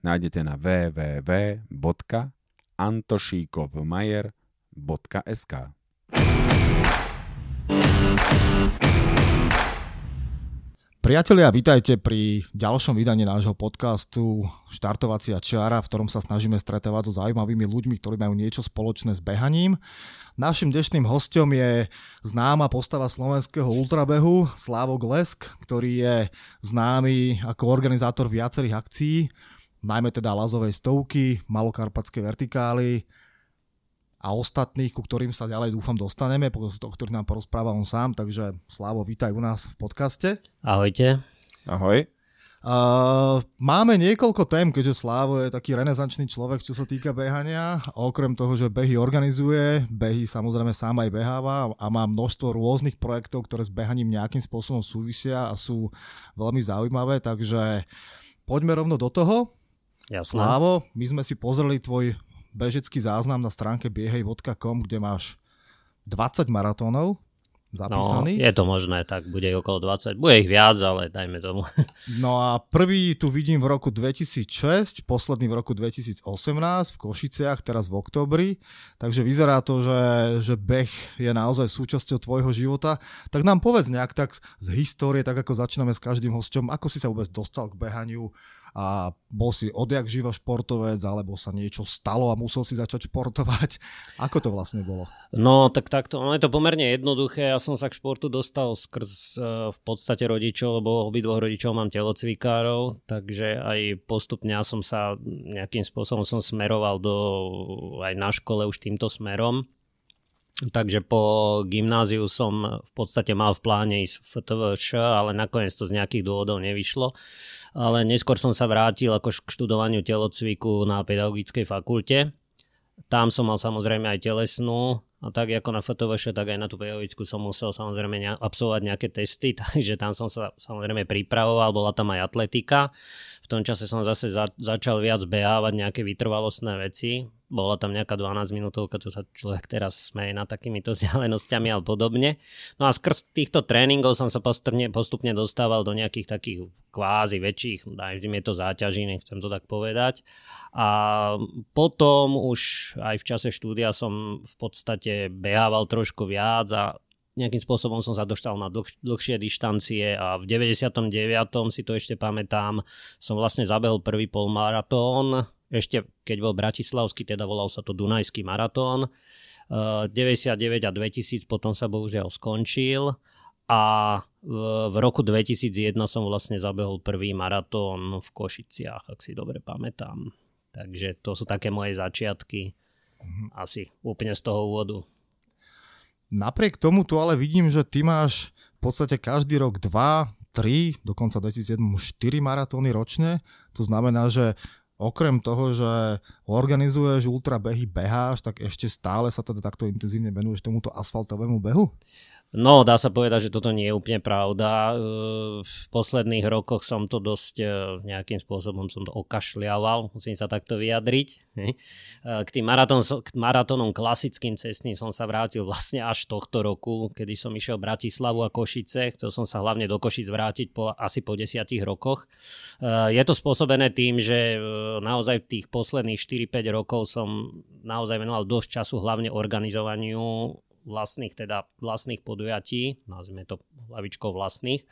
nájdete na www.antošíkovmajer.sk Priatelia, vítajte pri ďalšom vydaní nášho podcastu Štartovacia čiara, v ktorom sa snažíme stretávať so zaujímavými ľuďmi, ktorí majú niečo spoločné s behaním. Našim dnešným hostom je známa postava slovenského ultrabehu Slávo Glesk, ktorý je známy ako organizátor viacerých akcií najmä teda Lazovej stovky, Malokarpatskej vertikály a ostatných, ku ktorým sa ďalej dúfam dostaneme, o ktorých nám porozpráva on sám, takže Slavo, vítaj u nás v podcaste. Ahojte. Ahoj. Uh, máme niekoľko tém, keďže Slávo je taký renesančný človek, čo sa týka behania. Okrem toho, že behy organizuje, behy samozrejme sám aj beháva a má množstvo rôznych projektov, ktoré s behaním nejakým spôsobom súvisia a sú veľmi zaujímavé, takže poďme rovno do toho. Jasné. Slávo, my sme si pozreli tvoj bežecký záznam na stránke biehej.com, kde máš 20 maratónov zapísaných. No, je to možné, tak bude ich okolo 20. Bude ich viac, ale dajme tomu. No a prvý tu vidím v roku 2006, posledný v roku 2018 v Košiciach, teraz v oktobri. Takže vyzerá to, že, že beh je naozaj súčasťou tvojho života. Tak nám povedz nejak tak z histórie, tak ako začíname s každým hostom, ako si sa vôbec dostal k behaniu, a bol si odjak živa športovec, alebo sa niečo stalo a musel si začať športovať. Ako to vlastne bolo? No, tak takto, no je to pomerne jednoduché. Ja som sa k športu dostal skrz uh, v podstate rodičov, lebo obidvoch rodičov mám telocvikárov, takže aj postupne som sa nejakým spôsobom som smeroval do, aj na škole už týmto smerom. Takže po gymnáziu som v podstate mal v pláne ísť v FTVŠ, ale nakoniec to z nejakých dôvodov nevyšlo ale neskôr som sa vrátil ako k študovaniu telocviku na pedagogickej fakulte. Tam som mal samozrejme aj telesnú a tak ako na FTVŠ, tak aj na tú pedagogickú som musel samozrejme absolvovať nejaké testy, takže tam som sa samozrejme pripravoval, bola tam aj atletika. V tom čase som zase za, začal viac behávať nejaké vytrvalostné veci bola tam nejaká 12 minútovka, to sa človek teraz smeje na takýmito vzdialenosťami a podobne. No a skrz týchto tréningov som sa postupne, postupne dostával do nejakých takých kvázi väčších, daj je to záťaží, nechcem to tak povedať. A potom už aj v čase štúdia som v podstate behával trošku viac a nejakým spôsobom som sa dostal na dlh, dlhšie dištancie a v 99. si to ešte pamätám, som vlastne zabehol prvý polmaratón ešte keď bol Bratislavský, teda volal sa to Dunajský maratón. 99 eh, a 2000 potom sa bohužiaľ skončil a v roku 2001 som vlastne zabehol prvý maratón v Košiciach, ak si dobre pamätám. Takže to sú také moje začiatky mm-hmm. asi úplne z toho úvodu. Napriek tomu tu ale vidím, že ty máš v podstate každý rok dva, tri, dokonca 2007 4 maratóny ročne. To znamená, že okrem toho, že organizuješ ultrabehy, beháš, tak ešte stále sa teda takto intenzívne venuješ tomuto asfaltovému behu? No, dá sa povedať, že toto nie je úplne pravda. V posledných rokoch som to dosť nejakým spôsobom som to okašľaval, musím sa takto vyjadriť. K tým maratón, k maratónom klasickým cestným som sa vrátil vlastne až tohto roku, kedy som išiel Bratislavu a Košice. Chcel som sa hlavne do Košic vrátiť po, asi po desiatich rokoch. Je to spôsobené tým, že naozaj v tých posledných 4-5 rokov som naozaj venoval dosť času hlavne organizovaniu vlastných, teda vlastných podujatí, nazvime to hlavičkou vlastných.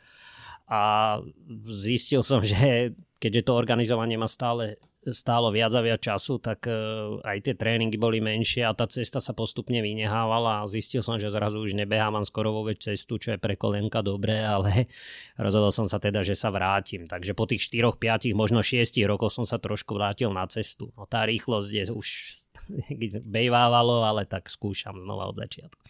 A zistil som, že keďže to organizovanie ma stále stálo viac a viac času, tak e, aj tie tréningy boli menšie a tá cesta sa postupne vynehávala a zistil som, že zrazu už nebehávam skoro vôbec cestu, čo je pre kolenka dobré, ale rozhodol som sa teda, že sa vrátim. Takže po tých 4, 5, možno 6 rokoch som sa trošku vrátil na cestu. No tá rýchlosť je už bejvávalo, ale tak skúšam znova od začiatku.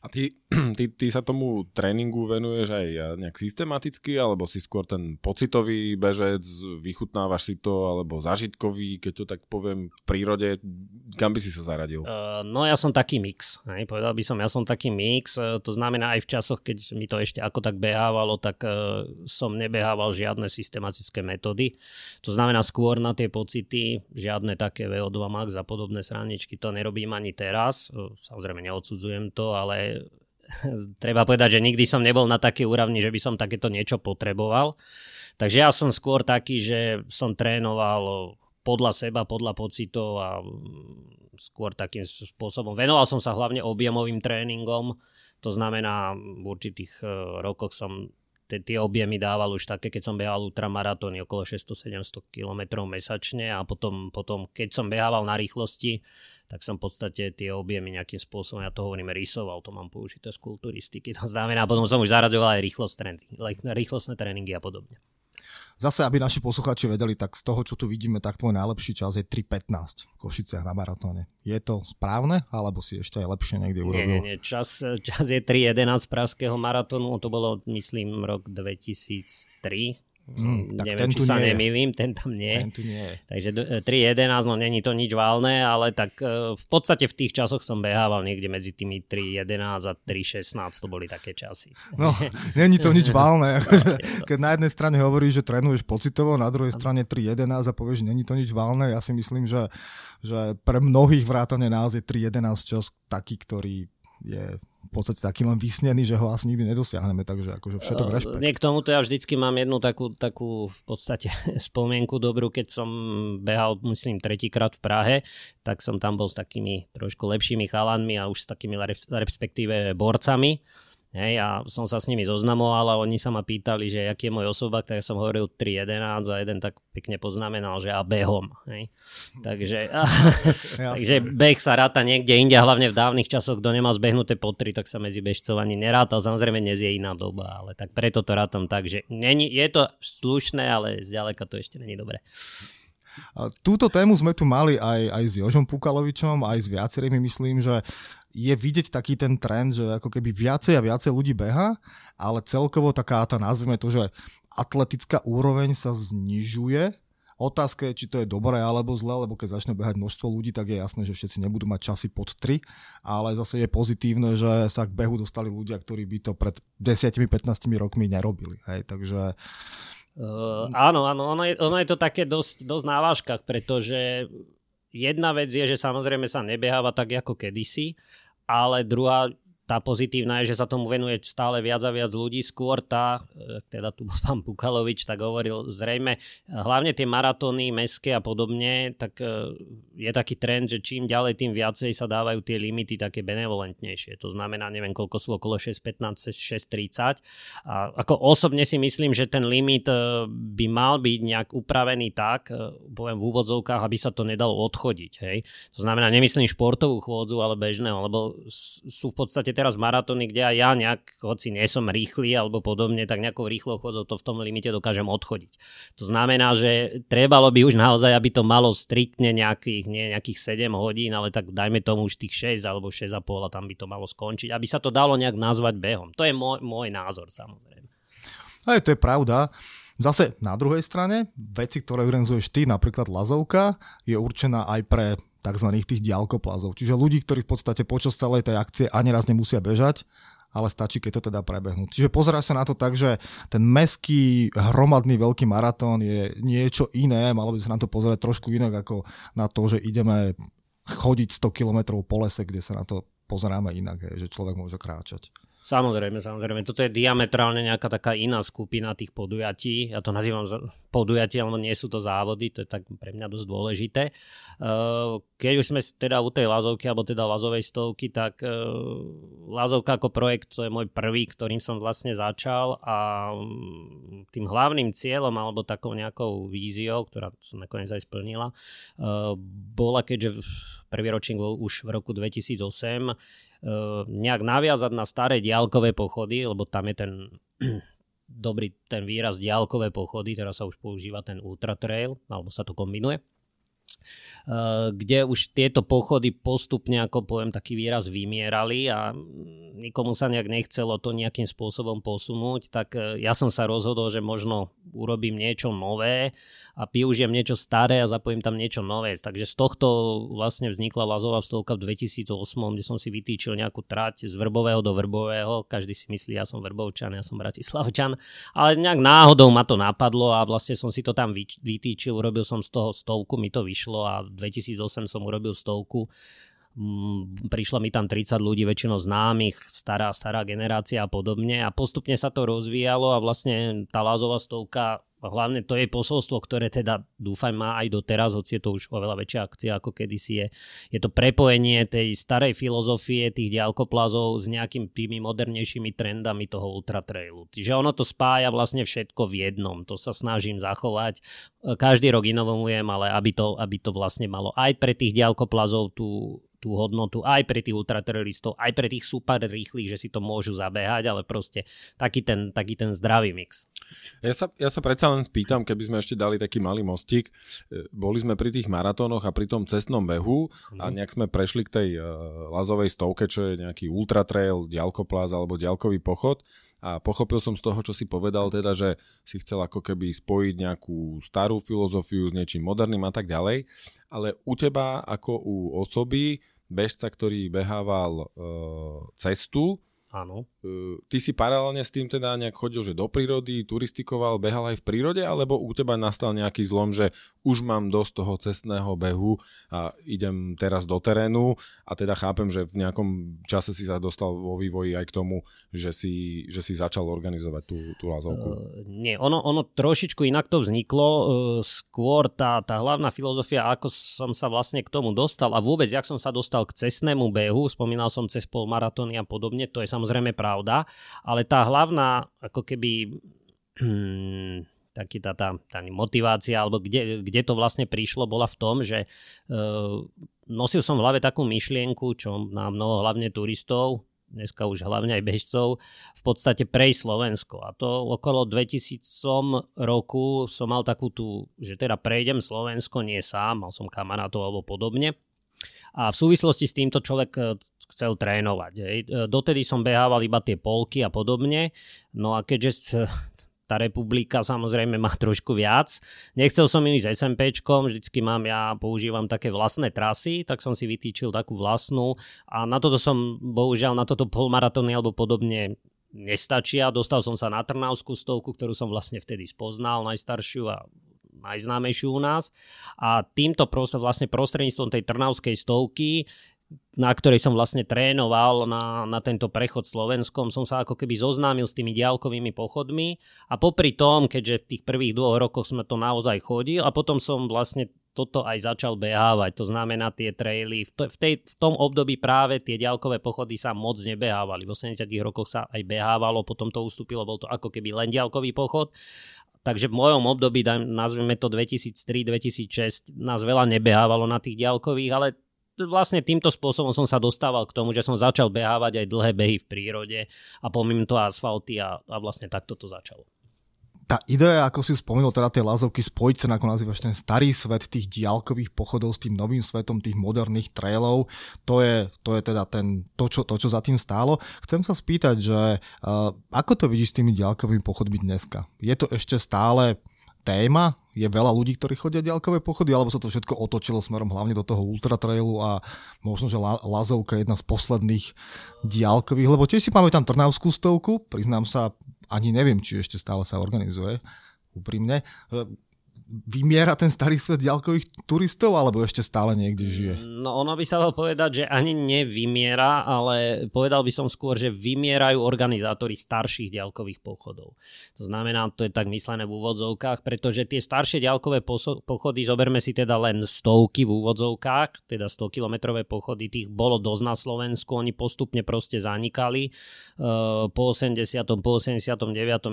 A ty, ty, ty sa tomu tréningu venuješ aj nejak systematicky, alebo si skôr ten pocitový bežec, vychutnávaš si to, alebo zažitkový, keď to tak poviem, v prírode, kam by si sa zaradil? Uh, no ja som taký mix, hej, povedal by som, ja som taký mix, uh, to znamená aj v časoch, keď mi to ešte ako tak behávalo, tak uh, som nebehával žiadne systematické metódy. To znamená skôr na tie pocity, žiadne také VO2 max a podobné sraničky, to nerobím ani teraz, samozrejme neodsudzujem to, ale treba povedať, že nikdy som nebol na takej úrovni, že by som takéto niečo potreboval. Takže ja som skôr taký, že som trénoval podľa seba, podľa pocitov a skôr takým spôsobom. Venoval som sa hlavne objemovým tréningom, to znamená v určitých e, rokoch som tie objemy dával už také, keď som behal ultramaratóny okolo 600-700 km mesačne a potom, potom, keď som behával na rýchlosti, tak som v podstate tie objemy nejakým spôsobom, ja to hovorím, rysoval, to mám použité z kulturistiky. To znamená, potom som už zaradzoval aj rýchlosť tréning, rýchlostné tréningy a podobne. Zase, aby naši posluchači vedeli, tak z toho, čo tu vidíme, tak tvoj najlepší čas je 3.15 v Košiciach na maratóne. Je to správne, alebo si ešte aj lepšie niekde urobil? Nie, nie, nie. Čas, čas je 3.11 pražského maratónu, to bolo, myslím, rok 2003, Mm, tak Neviem, ten či sa nie nemýlim, ten tam nie. Ten tu nie je. Takže 3.11, no není to nič válne, ale tak uh, v podstate v tých časoch som behával niekde medzi tými 3.11 a 3.16, to boli také časy. No, není to nič válne. Akože, keď na jednej strane hovoríš, že trénuješ pocitovo, na druhej strane 3.11 a povieš, že není to nič válne, ja si myslím, že, že pre mnohých vrátane nás je 3.11 čas taký, ktorý je v podstate taký len vysnený, že ho asi nikdy nedosiahneme, takže akože všetok uh, rešpekt. Nie k tomuto ja vždycky mám jednu takú, takú v podstate spomienku dobrú, keď som behal, myslím, tretíkrát v Prahe, tak som tam bol s takými trošku lepšími chalanmi a už s takými respektíve borcami Hej, a som sa s nimi zoznamoval a oni sa ma pýtali, že aký je môj osobak, tak ja som hovoril 3.11 a jeden tak pekne poznamenal, že a behom. Hej. Takže, a, takže beh sa ráta niekde inde hlavne v dávnych časoch, kto nemá zbehnuté potry, tak sa medzi bežcov ani nerátal. Samozrejme dnes je iná doba, ale tak preto to rátam tak, že není, je to slušné, ale zďaleka to ešte není dobré. Túto tému sme tu mali aj, aj s Jožom Pukalovičom, aj s viacerými, myslím, že je vidieť taký ten trend, že ako keby viacej a viacej ľudí beha, ale celkovo taká tá, nazvime to, že atletická úroveň sa znižuje. Otázka je, či to je dobré alebo zlé, lebo keď začne behať množstvo ľudí, tak je jasné, že všetci nebudú mať časy pod 3, ale zase je pozitívne, že sa k behu dostali ľudia, ktorí by to pred 10-15 rokmi nerobili. Hej, takže Uh, áno, áno, ono je, ono je to také dosť, dosť na vážkach, pretože jedna vec je, že samozrejme sa nebeháva tak ako kedysi, ale druhá tá pozitívna je, že sa tomu venuje stále viac a viac ľudí. Skôr tá, e, teda tu bol pán Pukalovič, tak hovoril zrejme, hlavne tie maratóny, meské a podobne, tak e, je taký trend, že čím ďalej, tým viacej sa dávajú tie limity také benevolentnejšie. To znamená, neviem koľko sú, okolo 6.15, 6.30. A ako osobne si myslím, že ten limit e, by mal byť nejak upravený tak, poviem v úvodzovkách, aby sa to nedalo odchodiť. Hej? To znamená, nemyslím športovú chôdzu, ale bežného, lebo sú v podstate teraz maratóny, kde aj ja nejak, hoci nie som rýchly alebo podobne, tak nejakou rýchlou chodzou to v tom limite dokážem odchodiť. To znamená, že trebalo by už naozaj, aby to malo striktne nejakých, nie nejakých 7 hodín, ale tak dajme tomu už tých 6 alebo 6,5 a tam by to malo skončiť, aby sa to dalo nejak nazvať behom. To je môj, môj názor samozrejme. Aj to je pravda. Zase na druhej strane, veci, ktoré organizuješ ty, napríklad Lazovka, je určená aj pre tzv. tých diálkoplazov. Čiže ľudí, ktorí v podstate počas celej tej akcie ani raz nemusia bežať, ale stačí, keď to teda prebehnú. Čiže pozeráš sa na to tak, že ten meský, hromadný veľký maratón je niečo iné, malo by sa na to pozerať trošku inak ako na to, že ideme chodiť 100 km po lese, kde sa na to pozeráme inak, že človek môže kráčať. Samozrejme, samozrejme. Toto je diametrálne nejaká taká iná skupina tých podujatí. Ja to nazývam podujatí, ale nie sú to závody, to je tak pre mňa dosť dôležité. Uh, keď už sme teda u tej Lazovky, alebo teda Lazovej stovky, tak uh, Lazovka ako projekt, to je môj prvý, ktorým som vlastne začal a mm, tým hlavným cieľom, alebo takou nejakou víziou, ktorá sa nakoniec aj splnila, uh, bola, keďže prvý ročník bol už v roku 2008, Eh, nejak naviazať na staré diálkové pochody, lebo tam je ten dobrý ten výraz diálkové pochody, teraz sa už používa ten ultra trail, alebo sa to kombinuje kde už tieto pochody postupne, ako poviem, taký výraz vymierali a nikomu sa nejak nechcelo to nejakým spôsobom posunúť, tak eh, ja som sa rozhodol, že možno urobím niečo nové a využijem niečo staré a zapojím tam niečo nové. Takže z tohto vlastne vznikla Lazová stovka v 2008, kde som si vytýčil nejakú trať z Vrbového do Vrbového. Každý si myslí, ja som Vrbovčan, ja som Bratislavčan. Ale nejak náhodou ma to napadlo a vlastne som si to tam vytýčil, urobil som z toho stovku, mi to vyšlo a v 2008 som urobil stovku prišlo mi tam 30 ľudí, väčšinou známych, stará, stará generácia a podobne a postupne sa to rozvíjalo a vlastne tá Lázová stovka hlavne to je posolstvo, ktoré teda dúfam má aj doteraz, hoci je to už oveľa väčšia akcia ako kedysi je. Je to prepojenie tej starej filozofie tých diálkoplazov s nejakými tými modernejšími trendami toho ultratrailu. Čiže ono to spája vlastne všetko v jednom. To sa snažím zachovať. Každý rok inovujem, ale aby to, aby to vlastne malo aj pre tých diálkoplazov tú tú hodnotu aj pre tých ultraterroristov, aj pre tých super rýchlych, že si to môžu zabehať, ale proste taký ten, taký ten zdravý mix. Ja sa, ja sa predsa len spýtam, keby sme ešte dali taký malý mostík. E, boli sme pri tých maratónoch a pri tom cestnom behu a mhm. nejak sme prešli k tej uh, lazovej stovke, čo je nejaký ultratrail, dialkoplaz alebo dialkový pochod a pochopil som z toho, čo si povedal, teda, že si chcel ako keby spojiť nejakú starú filozofiu s niečím moderným a tak ďalej, ale u teba ako u osoby, bežca, ktorý behával e, cestu, Áno. Uh, ty si paralelne s tým teda nejak chodil, že do prírody, turistikoval, behal aj v prírode, alebo u teba nastal nejaký zlom, že už mám dosť toho cestného behu a idem teraz do terénu a teda chápem, že v nejakom čase si sa dostal vo vývoji aj k tomu, že si, že si začal organizovať tú, tú lázovku. Uh, nie, ono, ono trošičku inak to vzniklo. Uh, skôr tá, tá hlavná filozofia, ako som sa vlastne k tomu dostal a vôbec, jak som sa dostal k cestnému behu, spomínal som cez polmaratóny a podobne, to je samozrejme pravda, ale tá hlavná ako keby hmm, taký tá, tá, tá motivácia, alebo kde, kde to vlastne prišlo, bola v tom, že uh, nosil som v hlave takú myšlienku, čo na mnoho hlavne turistov, dneska už hlavne aj bežcov, v podstate prejsť Slovensko. A to okolo 2000 roku som mal takú tú, že teda prejdem Slovensko, nie sám, mal som kamarátov alebo podobne. A v súvislosti s týmto človek e, chcel trénovať. Hej. E, dotedy som behával iba tie polky a podobne, no a keďže tá republika samozrejme má trošku viac. Nechcel som ísť SMPčkom, vždycky mám, ja používam také vlastné trasy, tak som si vytýčil takú vlastnú a na toto som, bohužiaľ, na toto polmaratóny alebo podobne nestačia. Dostal som sa na Trnavskú stovku, ktorú som vlastne vtedy spoznal, najstaršiu a najznámejšiu u nás. A týmto proste, vlastne prostredníctvom tej Trnavskej stovky na ktorej som vlastne trénoval na, na tento prechod Slovenskom, som sa ako keby zoznámil s tými diálkovými pochodmi a popri tom, keďže v tých prvých dvoch rokoch sme to naozaj chodil a potom som vlastne toto aj začal behávať. To znamená tie traily. V, v, tej, v tom období práve tie diálkové pochody sa moc nebehávali. V 80 rokoch sa aj behávalo, potom to ustúpilo, bol to ako keby len diálkový pochod Takže v mojom období, nazveme to 2003-2006, nás veľa nebehávalo na tých ďalkových, ale vlastne týmto spôsobom som sa dostával k tomu, že som začal behávať aj dlhé behy v prírode a pomým to asfalty a, a vlastne takto to začalo tá idea, ako si spomenul, teda tie lazovky, spojiť sa, ako nazývaš, ten starý svet tých diálkových pochodov s tým novým svetom tých moderných trailov, to je, to je teda ten, to, čo, to, čo za tým stálo. Chcem sa spýtať, že uh, ako to vidíš s tými diálkovými pochodmi dneska? Je to ešte stále téma? Je veľa ľudí, ktorí chodia ďalkové pochody, alebo sa to všetko otočilo smerom hlavne do toho ultratrailu a možno, že Lazovka je jedna z posledných diálkových, lebo tiež si pamätám Trnavskú stovku, priznám sa, ani neviem, či ešte stále sa organizuje, úprimne vymiera ten starý svet ďalkových turistov, alebo ešte stále niekde žije? No ono by sa dalo povedať, že ani nevymiera, ale povedal by som skôr, že vymierajú organizátori starších ďalkových pochodov. To znamená, to je tak myslené v úvodzovkách, pretože tie staršie ďalkové pochody, zoberme si teda len stovky v úvodzovkách, teda 100 kilometrové pochody, tých bolo dosť na Slovensku, oni postupne proste zanikali. Po 80. po 89.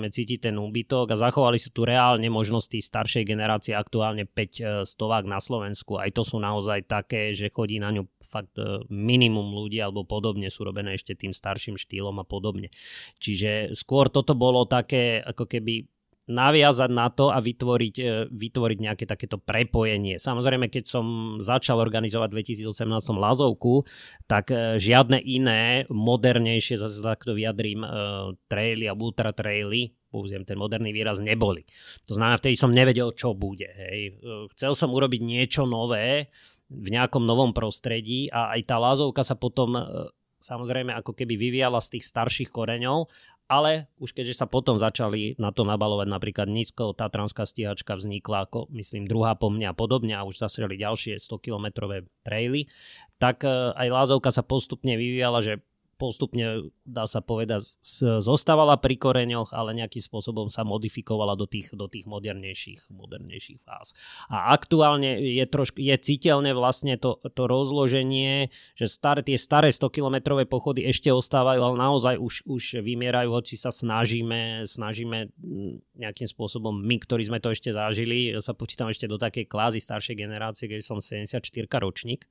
je cítiť ten úbytok a zachovali sa tu reálne možnosti staršej generácie generácie aktuálne 5 e, stovák na Slovensku. Aj to sú naozaj také, že chodí na ňu fakt e, minimum ľudí alebo podobne sú robené ešte tým starším štýlom a podobne. Čiže skôr toto bolo také ako keby naviazať na to a vytvoriť, e, vytvoriť nejaké takéto prepojenie. Samozrejme, keď som začal organizovať v 2018 Lazovku, tak žiadne iné, modernejšie, zase takto vyjadrím, traily a ultra traily použijem ten moderný výraz, neboli. To znamená, vtedy som nevedel, čo bude. Hej. Chcel som urobiť niečo nové v nejakom novom prostredí a aj tá lázovka sa potom e, samozrejme ako keby vyvíjala z tých starších koreňov, ale už keďže sa potom začali na to nabalovať napríklad nízko, Tatranská stíhačka vznikla ako myslím druhá po mne a podobne a už zasreli ďalšie 100 kilometrové traily, tak e, aj Lázovka sa postupne vyvíjala, že postupne, dá sa povedať, zostávala pri koreňoch, ale nejakým spôsobom sa modifikovala do tých, do tých modernejších, modernejších fáz. A aktuálne je, trošku, je citeľné vlastne to, to rozloženie, že staré, tie staré 100-kilometrové pochody ešte ostávajú, ale naozaj už, už vymierajú, hoci sa snažíme, snažíme nejakým spôsobom, my, ktorí sme to ešte zažili, ja sa počítam ešte do takej kvázi staršej generácie, keď som 74 ročník,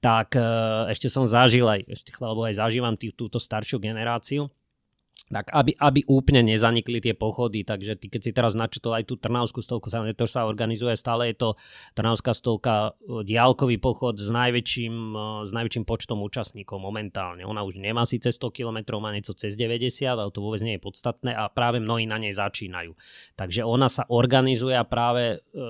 tak e, ešte som zažil aj, ešte chváľa aj zažívam tý, túto staršiu generáciu, tak aby, aby úplne nezanikli tie pochody, takže ty keď si teraz načetol aj tú Trnavskú stovku, sa, to sa organizuje, stále je to Trnavská stovka e, diálkový pochod s najväčším, e, s najväčším počtom účastníkov momentálne. Ona už nemá síce 100 km, má niečo cez 90, ale to vôbec nie je podstatné a práve mnohí na nej začínajú. Takže ona sa organizuje a práve e,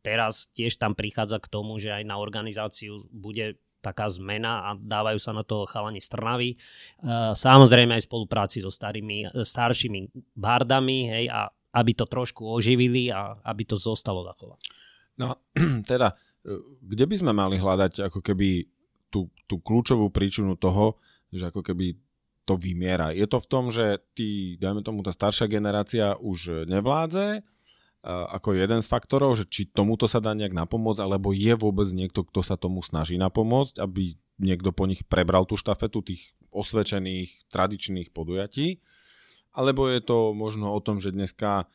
teraz tiež tam prichádza k tomu, že aj na organizáciu bude taká zmena a dávajú sa na to chalani z Trnavy. E, samozrejme aj v spolupráci so starými, staršími bardami, hej, a aby to trošku oživili a aby to zostalo zachovať. No, teda, e, kde by sme mali hľadať ako keby tú, tú kľúčovú príčinu toho, že ako keby to vymiera. Je to v tom, že tí, dajme tomu, tá staršia generácia už nevládze, ako jeden z faktorov, že či tomuto sa dá nejak napomôcť, alebo je vôbec niekto, kto sa tomu snaží napomôcť, aby niekto po nich prebral tú štafetu tých osvedčených tradičných podujatí, alebo je to možno o tom, že dneska e,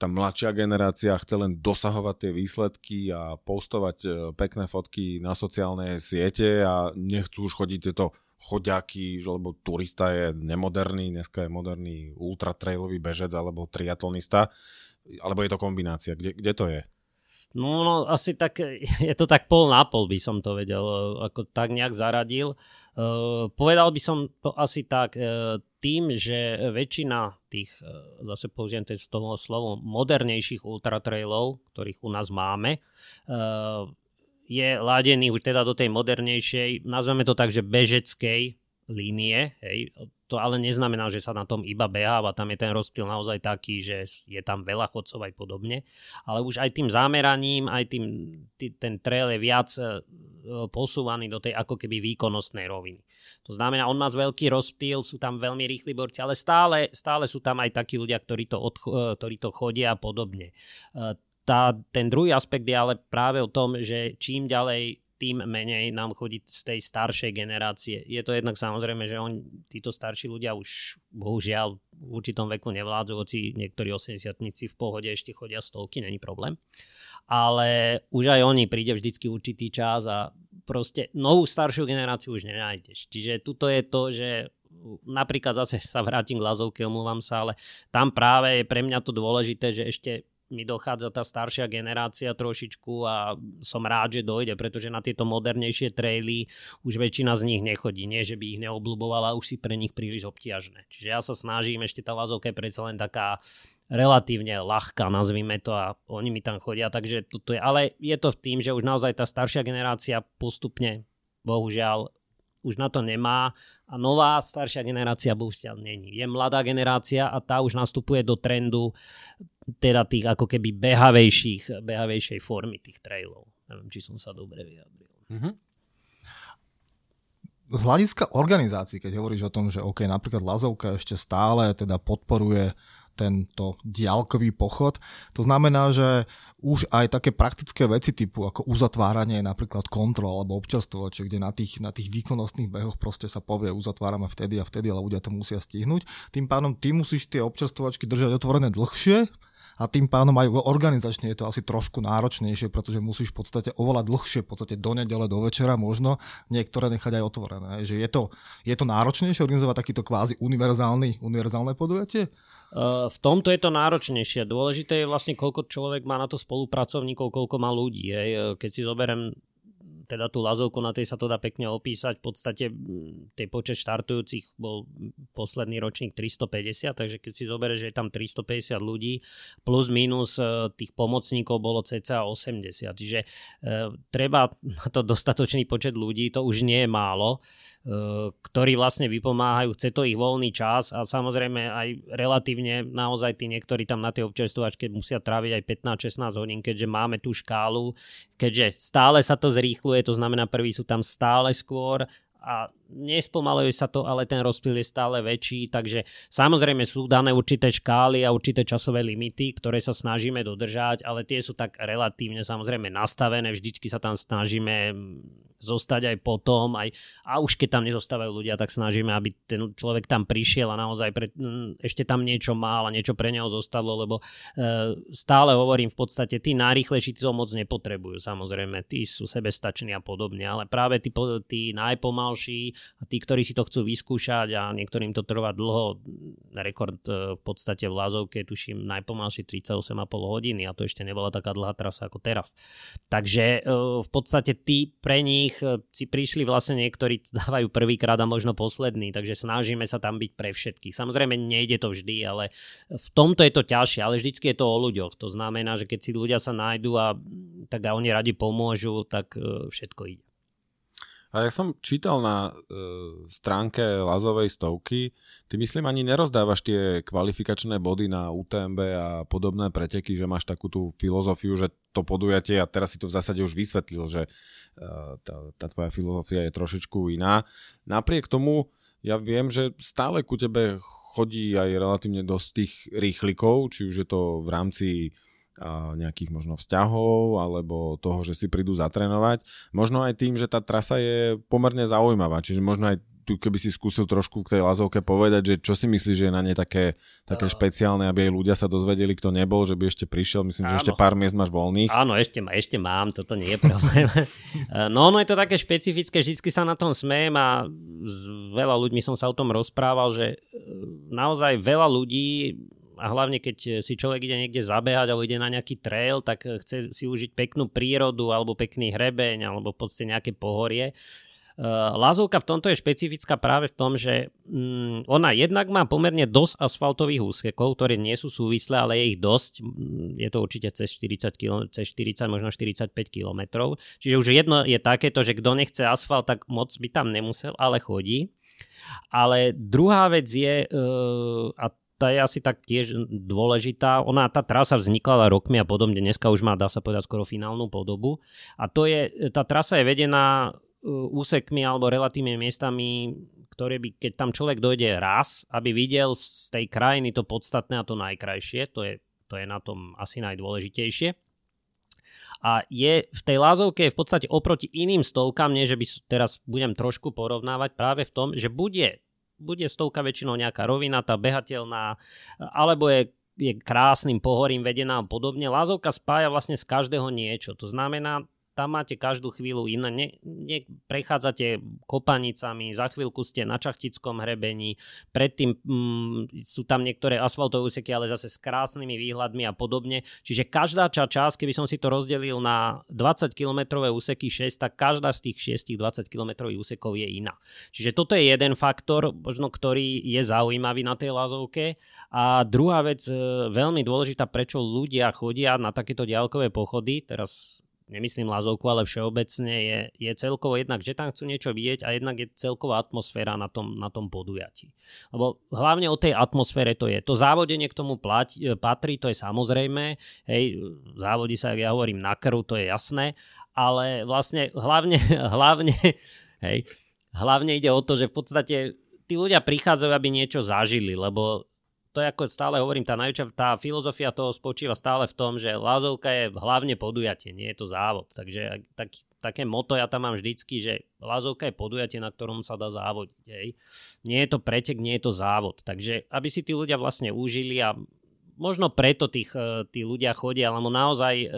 tá mladšia generácia chce len dosahovať tie výsledky a postovať e, pekné fotky na sociálne siete a nechcú už chodiť tieto chodiaky, lebo turista je nemoderný, dneska je moderný ultratrailový bežec alebo triatlonista alebo je to kombinácia? Kde, kde to je? No, no, asi tak, je to tak pol na pol by som to vedel, ako tak nejak zaradil. Uh, povedal by som to asi tak, uh, tým, že väčšina tých, uh, zase použijem z toho slovo, modernejších ultratrailov, ktorých u nás máme, uh, je ladený už teda do tej modernejšej, nazveme to tak, že bežeckej línie, hej, to ale neznamená, že sa na tom iba beháva, tam je ten rozptyl naozaj taký, že je tam veľa chodcov aj podobne, ale už aj tým zameraním, aj tým, tý, ten trail je viac e, posúvaný do tej ako keby výkonnostnej roviny. To znamená, on má veľký rozptýl, sú tam veľmi rýchli borci, ale stále, stále sú tam aj takí ľudia, ktorí to, odcho- e, ktorí to chodia a podobne. E, tá, ten druhý aspekt je ale práve o tom, že čím ďalej tým menej nám chodí z tej staršej generácie. Je to jednak samozrejme, že on, títo starší ľudia už bohužiaľ v určitom veku nevládzu, hoci niektorí 80 v pohode ešte chodia stovky, není problém. Ale už aj oni príde vždycky určitý čas a proste novú staršiu generáciu už nenájdeš. Čiže tuto je to, že napríklad zase sa vrátim k Lazovke, omluvám sa, ale tam práve je pre mňa to dôležité, že ešte mi dochádza tá staršia generácia trošičku a som rád, že dojde, pretože na tieto modernejšie traily už väčšina z nich nechodí. Nie, že by ich neobľúbovala, už si pre nich príliš obťažné. Čiže ja sa snažím, ešte tá vazovka je predsa len taká relatívne ľahká, nazvime to, a oni mi tam chodia, takže toto je, ale je to tým, že už naozaj tá staršia generácia postupne, bohužiaľ, už na to nemá a nová staršia generácia bohužiaľ není. Je mladá generácia a tá už nastupuje do trendu teda tých ako keby behavejších, behavejšej formy tých trailov. Neviem, či som sa dobre vyjadril. Mm-hmm. Z hľadiska organizácií, keď hovoríš o tom, že OK, napríklad Lazovka ešte stále teda podporuje tento diálkový pochod. To znamená, že už aj také praktické veci typu ako uzatváranie napríklad kontrol alebo občerstvovače, kde na tých, na tých výkonnostných behoch proste sa povie uzatvárame vtedy a vtedy, ale ľudia to musia stihnúť. Tým pádom ty musíš tie občerstvovačky držať otvorené dlhšie, a tým pádom aj organizačne je to asi trošku náročnejšie, pretože musíš v podstate oveľa dlhšie, v podstate do nedele, do večera možno niektoré nechať aj otvorené. Že je to, je to náročnejšie organizovať takýto kvázi univerzálny, univerzálne podujatie? v tomto je to náročnejšie. Dôležité je vlastne, koľko človek má na to spolupracovníkov, koľko má ľudí. Hej. Keď si zoberiem teda tú lazovku, na tej sa to dá pekne opísať. V podstate tej počet štartujúcich bol posledný ročník 350, takže keď si zoberieš, že je tam 350 ľudí, plus minus e, tých pomocníkov bolo cca 80. Čiže e, treba na to dostatočný počet ľudí, to už nie je málo. Ktorí vlastne vypomáhajú, chce to ich voľný čas a samozrejme aj relatívne naozaj tí niektorí tam na tej občerstvovačke musia tráviť aj 15-16 hodín, keďže máme tú škálu, keďže stále sa to zrýchluje, to znamená prví sú tam stále skôr a nespomaluje sa to, ale ten rozptyl je stále väčší, takže samozrejme sú dané určité škály a určité časové limity, ktoré sa snažíme dodržať, ale tie sú tak relatívne samozrejme nastavené, vždycky sa tam snažíme zostať aj potom, aj, a už keď tam nezostávajú ľudia, tak snažíme, aby ten človek tam prišiel a naozaj pre, ešte tam niečo mal a niečo pre neho zostalo, lebo e, stále hovorím v podstate, tí najrýchlejší to moc nepotrebujú, samozrejme, tí sú sebestační a podobne, ale práve tí, tí najpomalší a tí, ktorí si to chcú vyskúšať a niektorým to trvá dlho, rekord e, v podstate v Lázovke, tuším, najpomalší 38,5 hodiny a to ešte nebola taká dlhá trasa ako teraz. Takže e, v podstate tí pre nich eh, si prišli vlastne niektorí dávajú prvýkrát a možno posledný, takže snažíme sa tam byť pre všetkých. Samozrejme nejde to vždy, ale v tomto je to ťažšie, ale vždycky je to o ľuďoch. To znamená, že keď si ľudia sa nájdú a tak a oni radi pomôžu, tak všetko ide. A ja som čítal na e, stránke Lazovej stovky, ty myslím ani nerozdávaš tie kvalifikačné body na UTMB a podobné preteky, že máš takú tú filozofiu, že to podujatie, a teraz si to v zásade už vysvetlil, že e, tá, tá tvoja filozofia je trošičku iná. Napriek tomu ja viem, že stále ku tebe chodí aj relatívne dosť tých rýchlikov, či už je to v rámci nejakých možno vzťahov alebo toho, že si prídu zatrénovať. Možno aj tým, že tá trasa je pomerne zaujímavá, čiže možno aj tu keby si skúsil trošku k tej lazovke povedať, že čo si myslíš, že je na nej také, také uh, špeciálne, aby aj ľudia sa dozvedeli, kto nebol, že by ešte prišiel. Myslím, áno. že ešte pár miest máš voľných. Áno, ešte, ešte mám, toto nie je problém. no, no je to také špecifické, vždycky sa na tom smejem a s veľa ľuďmi som sa o tom rozprával, že e, naozaj veľa ľudí a hlavne keď eh, si človek ide niekde zabehať alebo ide na nejaký trail, tak eh, chce si užiť peknú prírodu alebo pekný hrebeň alebo v podstate nejaké pohorie. Uh, Lázovka v tomto je špecifická práve v tom, že um, ona jednak má pomerne dosť asfaltových úsekov, ktoré nie sú súvislé, ale je ich dosť. Mm, je to určite cez 40, km, cez 40 možno 45 km. Čiže už jedno je takéto, že kto nechce asfalt, tak moc by tam nemusel, ale chodí. Ale druhá vec je, a tá je asi tak tiež dôležitá. Ona, tá trasa vznikla rokmi a podobne, dneska už má, dá sa povedať, skoro finálnu podobu. A to je, tá trasa je vedená uh, úsekmi alebo relatívnymi miestami, ktoré by, keď tam človek dojde raz, aby videl z tej krajiny to podstatné a to najkrajšie, to je, to je na tom asi najdôležitejšie. A je v tej lázovke v podstate oproti iným stovkám, nie že by teraz budem trošku porovnávať práve v tom, že bude bude stovka väčšinou nejaká rovinatá, behateľná, alebo je je krásnym pohorím vedená a podobne. Lázovka spája vlastne z každého niečo. To znamená, tam máte každú chvíľu iné. Ne, ne, prechádzate kopanicami, za chvíľku ste na Čachtickom hrebení, predtým mm, sú tam niektoré asfaltové úseky, ale zase s krásnymi výhľadmi a podobne. Čiže každá ča časť, keby som si to rozdelil na 20 km úseky 6, tak každá z tých 6 20 km úsekov je iná. Čiže toto je jeden faktor, možno, ktorý je zaujímavý na tej Lazovke. A druhá vec, e, veľmi dôležitá, prečo ľudia chodia na takéto diaľkové pochody, teraz nemyslím Lazovku, ale všeobecne je, je celkovo jednak, že tam chcú niečo vidieť a jednak je celková atmosféra na tom, na tom podujatí. Lebo hlavne o tej atmosfére to je. To závodenie k tomu plať, e, patrí, to je samozrejme. Hej, závodí sa, ja hovorím, na krv, to je jasné. Ale vlastne hlavne, hlavne, hej, hlavne ide o to, že v podstate tí ľudia prichádzajú, aby niečo zažili, lebo to je ako stále hovorím, tá najväčšia, tá filozofia toho spočíva stále v tom, že Lázovka je hlavne podujatie, nie je to závod. Takže tak, také moto ja tam mám vždycky, že Lázovka je podujatie, na ktorom sa dá závodiť. Hej. Nie je to pretek, nie je to závod. Takže aby si tí ľudia vlastne užili a možno preto tých, eh, tí ľudia chodia, lebo naozaj eh,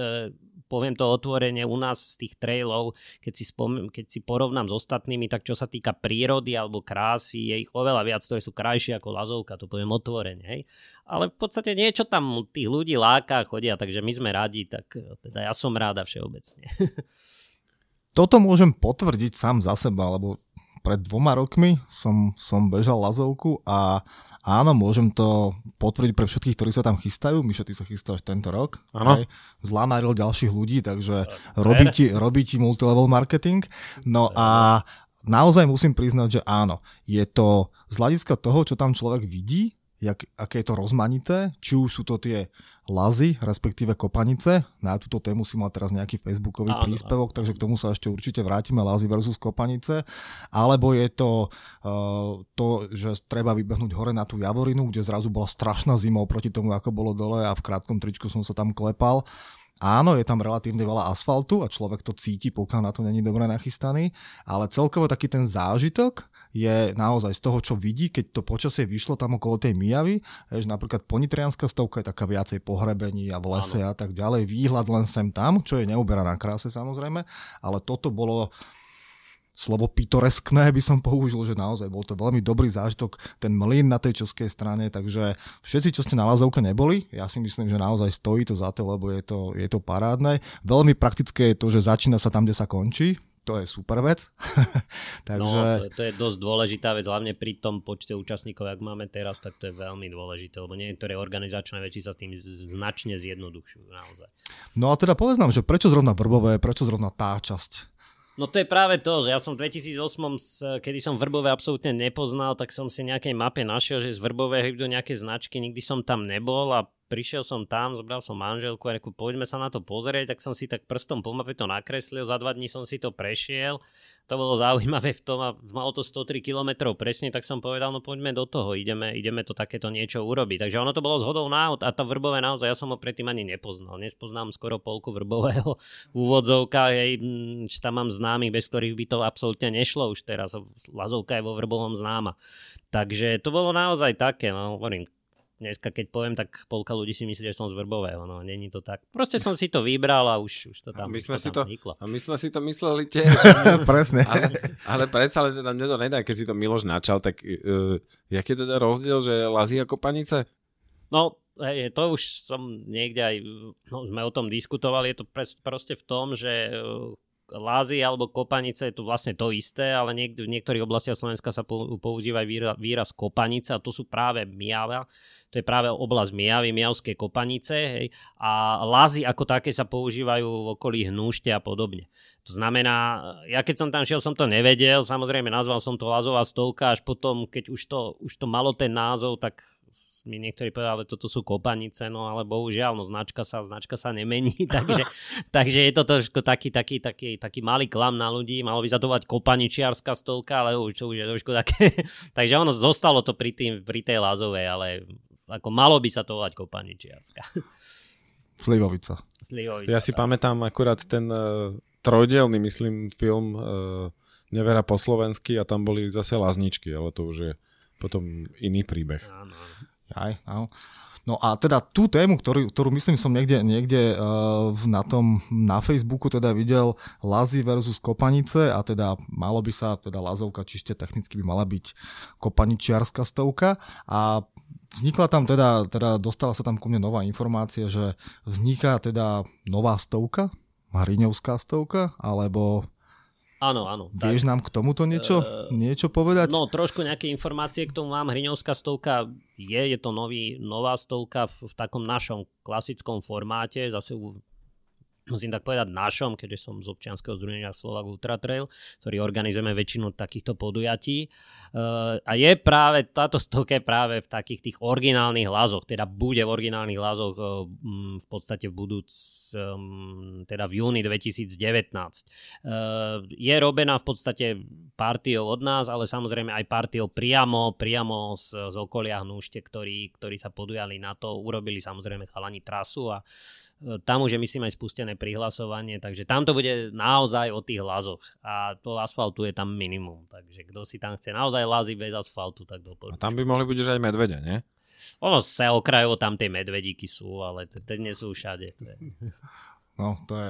poviem to otvorene, u nás z tých trailov, keď si, spom- keď si porovnám s ostatnými, tak čo sa týka prírody alebo krásy, je ich oveľa viac, ktoré sú krajšie ako Lazovka, to poviem otvorene. Hej. Ale v podstate niečo tam tých ľudí láka, chodia, takže my sme radi, tak teda ja som ráda všeobecne. Toto môžem potvrdiť sám za seba, lebo pred dvoma rokmi som, som bežal Lazovku a Áno, môžem to potvrdiť pre všetkých, ktorí sa tam chystajú. Mišo, ty sa chystáš tento rok. Áno. Zlamaril ďalších ľudí, takže robí ti, robí ti multilevel marketing. No a naozaj musím priznať, že áno. Je to z hľadiska toho, čo tam človek vidí, jak, aké je to rozmanité, či už sú to tie lazy, respektíve kopanice. Na túto tému si mal teraz nejaký facebookový áno, príspevok, áno. takže k tomu sa ešte určite vrátime, lazy versus kopanice. Alebo je to uh, to, že treba vybehnúť hore na tú Javorinu, kde zrazu bola strašná zima oproti tomu, ako bolo dole a v krátkom tričku som sa tam klepal. Áno, je tam relatívne veľa asfaltu a človek to cíti, pokiaľ na to není dobre nachystaný, ale celkovo taký ten zážitok je naozaj z toho, čo vidí, keď to počasie vyšlo tam okolo tej Mijavy, že napríklad ponitrianská stovka je taká viacej pohrebení a v lese Áno. a tak ďalej, výhľad len sem tam, čo je neuberá na kráse samozrejme, ale toto bolo slovo pitoreskné by som použil, že naozaj bol to veľmi dobrý zážitok, ten mlyn na tej českej strane, takže všetci, čo ste na Lazovke neboli, ja si myslím, že naozaj stojí to za to, lebo je to, je to parádne. Veľmi praktické je to, že začína sa tam, kde sa končí, to je super vec. Takže... No, to, to je dosť dôležitá vec, hlavne pri tom počte účastníkov, ak máme teraz, tak to je veľmi dôležité, lebo niektoré organizačné veci sa s tým značne zjednodušujú naozaj. No a teda povedz nám, že prečo zrovna Vrbové, prečo zrovna tá časť? No to je práve to, že ja som v 2008, kedy som Vrbové absolútne nepoznal, tak som si nejakej mape našiel, že z Vrbové idú nejaké značky, nikdy som tam nebol a prišiel som tam, zobral som manželku a reku, poďme sa na to pozrieť, tak som si tak prstom po mape to nakreslil, za dva dní som si to prešiel to bolo zaujímavé v tom a malo to 103 km presne, tak som povedal, no poďme do toho, ideme, ideme to takéto niečo urobiť. Takže ono to bolo zhodou náhod a to vrbové naozaj, ja som ho predtým ani nepoznal. Nespoznám skoro polku vrbového úvodzovka, hej, tam mám známych, bez ktorých by to absolútne nešlo už teraz. Lazovka je vo vrbovom známa. Takže to bolo naozaj také, no hovorím, dneska keď poviem, tak polka ľudí si myslí, že som z Vrbového, no není to tak. Proste som si to vybral a už, už to tam, a my sme to si tam to, vzniklo. A my sme si to mysleli tiež. Presne. Ale, ale predsa, ale teda mne to nedá, keď si to Miloš načal, tak uh, jaký je teda rozdiel, že lazí ako panice? No, hej, to už som niekde aj, no, sme o tom diskutovali, je to pres, proste v tom, že uh, lázy alebo kopanice je to vlastne to isté, ale niek- v niektorých oblastiach Slovenska sa používa výraz, výraz kopanice a to sú práve miava, to je práve oblasť Mijavy, Mijavské kopanice hej, a lázy ako také sa používajú v okolí hnúšte a podobne. To znamená, ja keď som tam šiel, som to nevedel, samozrejme nazval som to Lazová stovka, až potom, keď už to, už to malo ten názov, tak mi niektorí povedali, ale toto sú kopanice, no ale bohužiaľ, no značka sa, značka sa nemení, takže, takže je to trošku taký, taký, taký, taký malý klam na ľudí, malo by sa to kopaničiarská stovka, ale už, už je trošku také, takže ono zostalo to pri, tým, pri tej Lázovej, ale ako malo by sa to volať kopaničiarska. Slivovica. Slivovica. Ja si tak. pamätám akurát ten uh, trojdielný, myslím, film uh, Nevera po slovensky a tam boli zase lazničky, ale to už je potom iný príbeh. Áno. Aj, áno. No a teda tú tému, ktorú, ktorú myslím som niekde, niekde uh, na tom na Facebooku teda videl Lazy versus Kopanice a teda malo by sa, teda Lazovka čište technicky by mala byť kopaničiarská stovka a vznikla tam teda, teda dostala sa tam ku mne nová informácia, že vzniká teda nová stovka, Hriňovská stovka, alebo Áno, áno. Vieš tak, nám k tomuto niečo, uh, niečo povedať? No, trošku nejaké informácie k tomu mám. Hriňovská stovka je, je to nový, nová stovka v, v takom našom klasickom formáte. Zase musím tak povedať našom, keďže som z občianskeho združenia Slovak Ultra Trail, ktorý organizujeme väčšinu takýchto podujatí. Uh, a je práve, táto stovka je práve v takých tých originálnych lázoch, teda bude v originálnych lázoch uh, v podstate v budúc, um, teda v júni 2019. Uh, je robená v podstate partiou od nás, ale samozrejme aj partiou priamo, priamo z, z okolia Hnúšte, ktorí, ktorí sa podujali na to, urobili samozrejme chalani trasu a tam už je myslím aj spustené prihlasovanie, takže tam to bude naozaj o tých lazoch a to asfaltu je tam minimum, takže kto si tam chce naozaj lazy bez asfaltu, tak doporučujem. A tam by mohli byť už aj medvede, nie? Ono sa okrajovo tam tie medvedíky sú, ale teď nie sú všade. No, to je...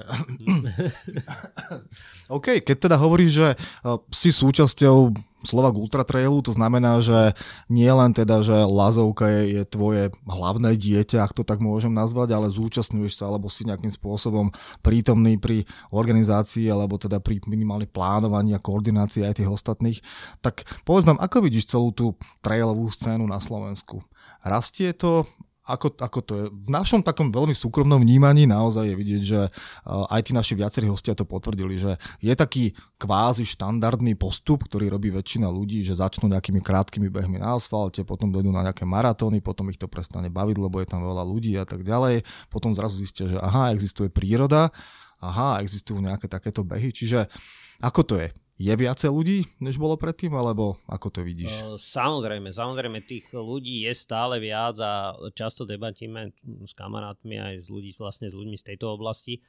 OK, keď teda hovoríš, že uh, si súčasťou Slovak Ultra Trailu, to znamená, že nie len teda, že Lazovka je, je tvoje hlavné dieťa, ak to tak môžem nazvať, ale zúčastňuješ sa alebo si nejakým spôsobom prítomný pri organizácii alebo teda pri minimálnej plánovaní a koordinácii aj tých ostatných. Tak povedz nám, ako vidíš celú tú trailovú scénu na Slovensku? Rastie to, ako, ako to je. V našom takom veľmi súkromnom vnímaní naozaj je vidieť, že uh, aj tí naši viacerí hostia to potvrdili, že je taký kvázi štandardný postup, ktorý robí väčšina ľudí, že začnú nejakými krátkými behmi na asfalte, potom dojdú na nejaké maratóny, potom ich to prestane baviť, lebo je tam veľa ľudí a tak ďalej. Potom zrazu zistia, že aha, existuje príroda, aha, existujú nejaké takéto behy. Čiže ako to je? Je viacej ľudí, než bolo predtým, alebo ako to vidíš? Samozrejme, samozrejme tých ľudí je stále viac a často debatíme s kamarátmi aj s, ľudí, vlastne s ľuďmi z tejto oblasti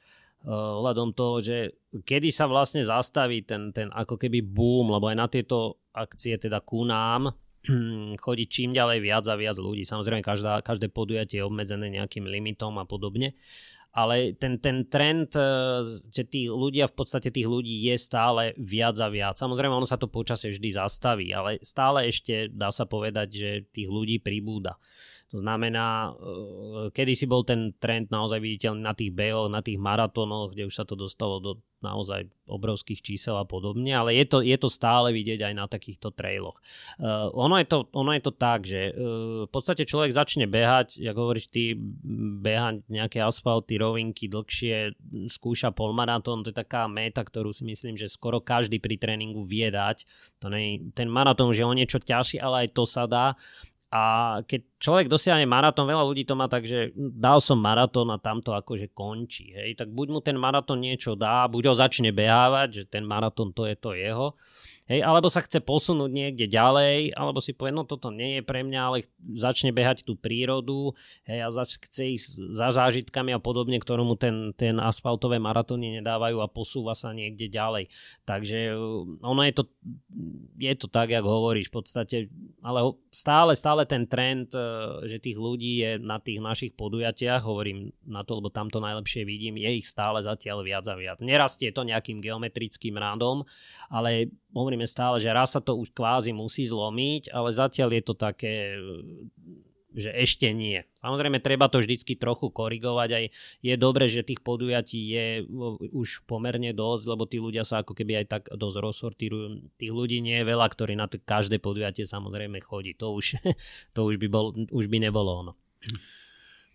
ohľadom toho, že kedy sa vlastne zastaví ten, ten ako keby boom, lebo aj na tieto akcie teda ku nám chodí čím ďalej viac a viac ľudí. Samozrejme, každá, každé podujatie je obmedzené nejakým limitom a podobne ale ten, ten trend, eh, že tí ľudia, v podstate tých ľudí je stále viac a viac. Samozrejme, ono sa to počasie vždy zastaví, ale stále ešte dá sa povedať, že tých ľudí pribúda. To znamená, eh, kedy si bol ten trend naozaj viditeľný na tých behoch, na tých maratónoch, kde už sa to dostalo do naozaj obrovských čísel a podobne, ale je to, je to stále vidieť aj na takýchto trailoch. Uh, ono, je to, ono je to tak, že uh, v podstate človek začne behať, ako hovoríš ty, behať nejaké asfalty, rovinky dlhšie, skúša polmaratón, to je taká meta, ktorú si myslím, že skoro každý pri tréningu vie dať. To nie, ten maratón že je o niečo ťažší, ale aj to sa dá. A keď človek dosiahne maratón, veľa ľudí to má tak, že dal som maratón a tam to akože končí. Hej? Tak buď mu ten maratón niečo dá, buď ho začne behávať, že ten maratón to je to jeho, Hej, alebo sa chce posunúť niekde ďalej, alebo si povie, no toto nie je pre mňa, ale začne behať tú prírodu hej, a zač- chce ísť za zážitkami a podobne, ktorému ten, ten asfaltové maratóny nedávajú a posúva sa niekde ďalej. Takže uh, ono je to, je to tak, jak hovoríš, v podstate, ale stále, stále ten trend, uh, že tých ľudí je na tých našich podujatiach, hovorím na to, lebo tam to najlepšie vidím, je ich stále zatiaľ viac a viac. Nerastie to nejakým geometrickým rádom, ale hovoríme stále, že raz sa to už kvázi musí zlomiť, ale zatiaľ je to také, že ešte nie. Samozrejme, treba to vždycky trochu korigovať. Aj je dobre, že tých podujatí je už pomerne dosť, lebo tí ľudia sa ako keby aj tak dosť rozsortírujú. Tých ľudí nie je veľa, ktorí na to každé podujatie samozrejme chodí. To už, to už, by, bol, už by nebolo ono.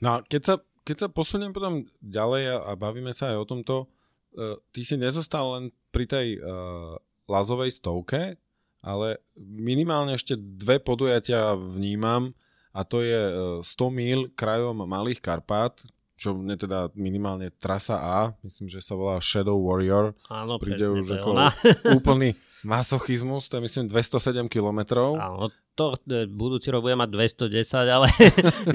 No keď sa, keď sa posuniem potom ďalej a, a bavíme sa aj o tomto, uh, ty si nezostal len pri tej uh, lazovej stovke, ale minimálne ešte dve podujatia vnímam a to je 100 e, mil krajom Malých Karpát, čo mne teda minimálne trasa A, myslím, že sa volá Shadow Warrior. Áno, príde už ako úplný, Masochizmus, to je myslím 207 kilometrov. Áno, to e, budúci rok bude mať 210, ale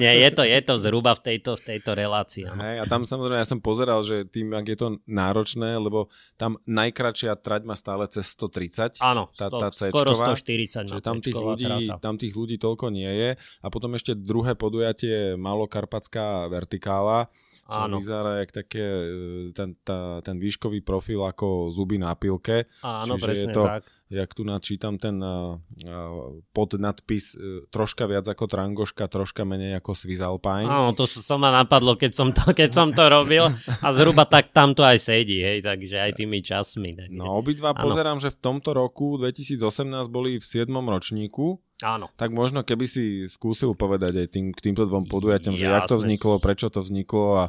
nie, je to, je to zhruba v tejto, v tejto relácii. Hej, a tam samozrejme ja som pozeral, že tým, ak je to náročné, lebo tam najkračšia trať má stále cez 130. Áno, tá, tá skoro 140 Čiže tam tých, ľudí, tam tých ľudí toľko nie je. A potom ešte druhé podujatie Malokarpatská vertikála, čo Áno. vyzerá jak také, e, ten, tá, ten výškový profil ako zuby na pilke. Áno, Čiže presne je to, tak. Jak tu načítam ten uh, podnadpis uh, troška viac ako Trangoška, troška menej ako Swiss Alpine. Áno, to sa ma napadlo, keď som to, keď som to robil a zhruba tak tam to aj sedí, hej, takže aj tými časmi. Takže. No obidva áno. pozerám, že v tomto roku 2018 boli v 7. ročníku Áno. Tak možno keby si skúsil povedať aj tým, k týmto dvom podujatiam, že jak to vzniklo, prečo to vzniklo a...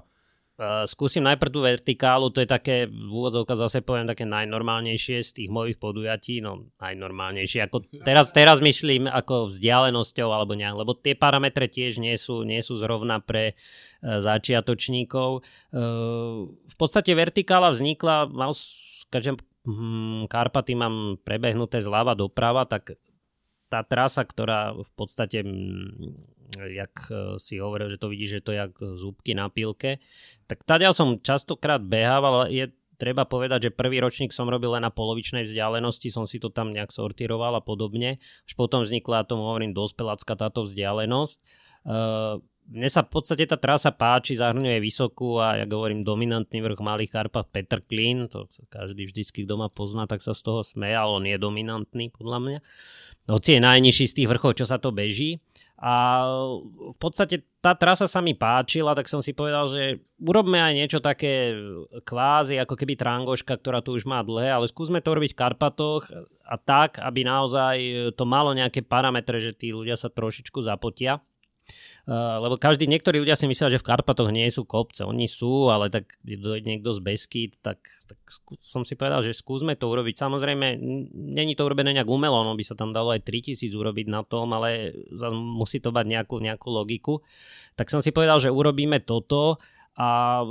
Uh, skúsim najprv tú vertikálu, to je také, v úvodzovka zase poviem, také najnormálnejšie z tých mojich podujatí, no najnormálnejšie, ako teraz, teraz myslím ako vzdialenosťou alebo nejak, lebo tie parametre tiež nie sú, nie sú zrovna pre uh, začiatočníkov. Uh, v podstate vertikála vznikla, mal, každém, hm, Karpaty mám prebehnuté zľava doprava, tak tá trasa, ktorá v podstate, jak e, si hovoril, že to vidíš, že to je jak zúbky na pilke, tak tady som častokrát behával, je treba povedať, že prvý ročník som robil len na polovičnej vzdialenosti, som si to tam nejak sortiroval a podobne. Až potom vznikla, tomu hovorím, dospelácka táto vzdialenosť. Uh, mne sa v podstate tá trasa páči, zahrňuje vysokú a ja hovorím dominantný vrch Malých Karpat Petr Klin, to každý vždycky doma pozná, tak sa z toho smeje, ale on je dominantný podľa mňa. Hoci je najnižší z tých vrchov, čo sa to beží. A v podstate tá trasa sa mi páčila, tak som si povedal, že urobme aj niečo také kvázi, ako keby trangoška, ktorá tu už má dlhé, ale skúsme to robiť v Karpatoch a tak, aby naozaj to malo nejaké parametre, že tí ľudia sa trošičku zapotia. Uh, lebo každý, niektorí ľudia si myslia, že v Karpatoch nie sú kopce. Oni sú, ale tak dojde niekto z Beskyd, tak, tak som si povedal, že skúsme to urobiť. Samozrejme, není to urobené nejak umelo, no by sa tam dalo aj 3000 urobiť na tom, ale musí to mať nejakú, nejakú logiku. Tak som si povedal, že urobíme toto a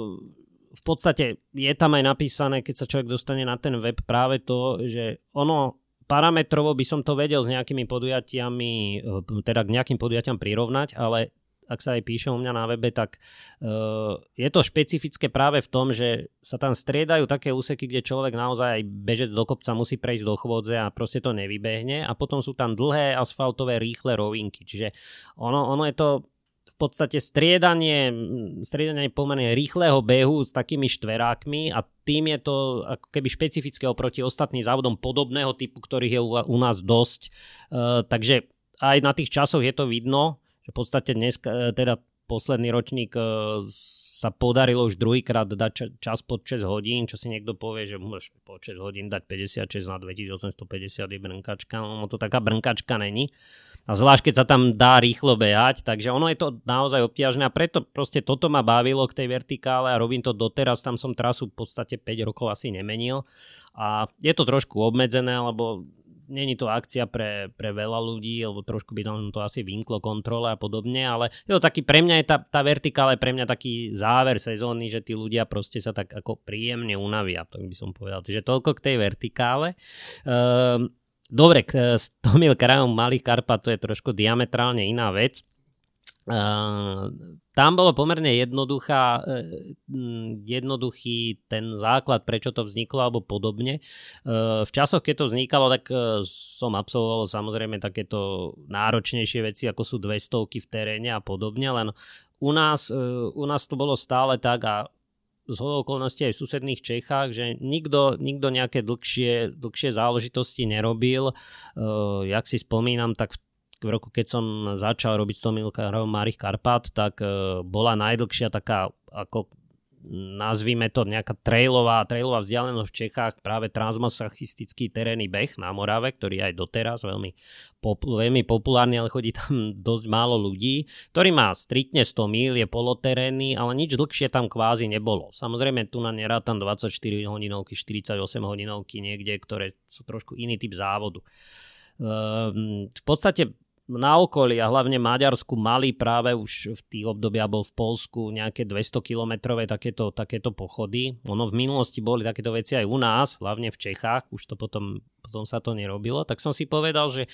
v podstate je tam aj napísané, keď sa človek dostane na ten web práve to, že ono parametrovo by som to vedel s nejakými podujatiami, teda k nejakým podujatiam prirovnať, ale ak sa aj píše u mňa na webe, tak uh, je to špecifické práve v tom, že sa tam striedajú také úseky, kde človek naozaj aj bežec do kopca musí prejsť do chôdze a proste to nevybehne a potom sú tam dlhé asfaltové rýchle rovinky. Čiže ono, ono je to podstate striedanie, striedanie pomerne rýchleho behu s takými štverákmi a tým je to ako keby špecifické oproti ostatným závodom podobného typu, ktorých je u, nás dosť. Uh, takže aj na tých časoch je to vidno, že v podstate dnes, e, teda posledný ročník e, sa podarilo už druhýkrát dať čas pod 6 hodín, čo si niekto povie, že môžeš pod 6 hodín dať 56 na 2850 je brnkačka, no to taká brnkačka není. A zvlášť, keď sa tam dá rýchlo behať, takže ono je to naozaj obťažné a preto proste toto ma bavilo k tej vertikále a robím to doteraz, tam som trasu v podstate 5 rokov asi nemenil. A je to trošku obmedzené, lebo není to akcia pre, pre veľa ľudí, lebo trošku by tam to asi vynklo kontrole a podobne, ale je to taký, pre mňa je tá, tá vertikála je pre mňa taký záver sezóny, že tí ľudia proste sa tak ako príjemne unavia, tak by som povedal. Takže toľko k tej vertikále. Ehm, dobre, k 100 mil krajom Malých Karpat to je trošku diametrálne iná vec. Tam bolo pomerne jednoduchá, uh, jednoduchý ten základ, prečo to vzniklo alebo podobne. V časoch, keď to vznikalo, tak som absolvoval samozrejme takéto náročnejšie veci, ako sú 200 v teréne a podobne, len u nás, u nás to bolo stále tak a z okolností aj v susedných Čechách, že nikto, nikto nejaké dlhšie, dlhšie záležitosti nerobil. Uh, jak si spomínam, tak v v roku, keď som začal robiť 100 milkárov Marých Karpat, tak uh, bola najdlhšia taká, ako nazvime to nejaká trailová, trailová vzdialenosť v Čechách, práve transmasachistický terénny beh na Morave, ktorý aj doteraz veľmi, pop, veľmi populárny, ale chodí tam dosť málo ľudí, ktorý má striktne 100 mil, je poloterénny, ale nič dlhšie tam kvázi nebolo. Samozrejme tu na tam 24 hodinovky, 48 hodinovky niekde, ktoré sú trošku iný typ závodu. Uh, v podstate na okolí a hlavne Maďarsku mali práve už v tých obdobia bol v Polsku nejaké 200 kilometrové takéto, takéto pochody. Ono v minulosti boli takéto veci aj u nás, hlavne v Čechách, už to potom potom sa to nerobilo, tak som si povedal, že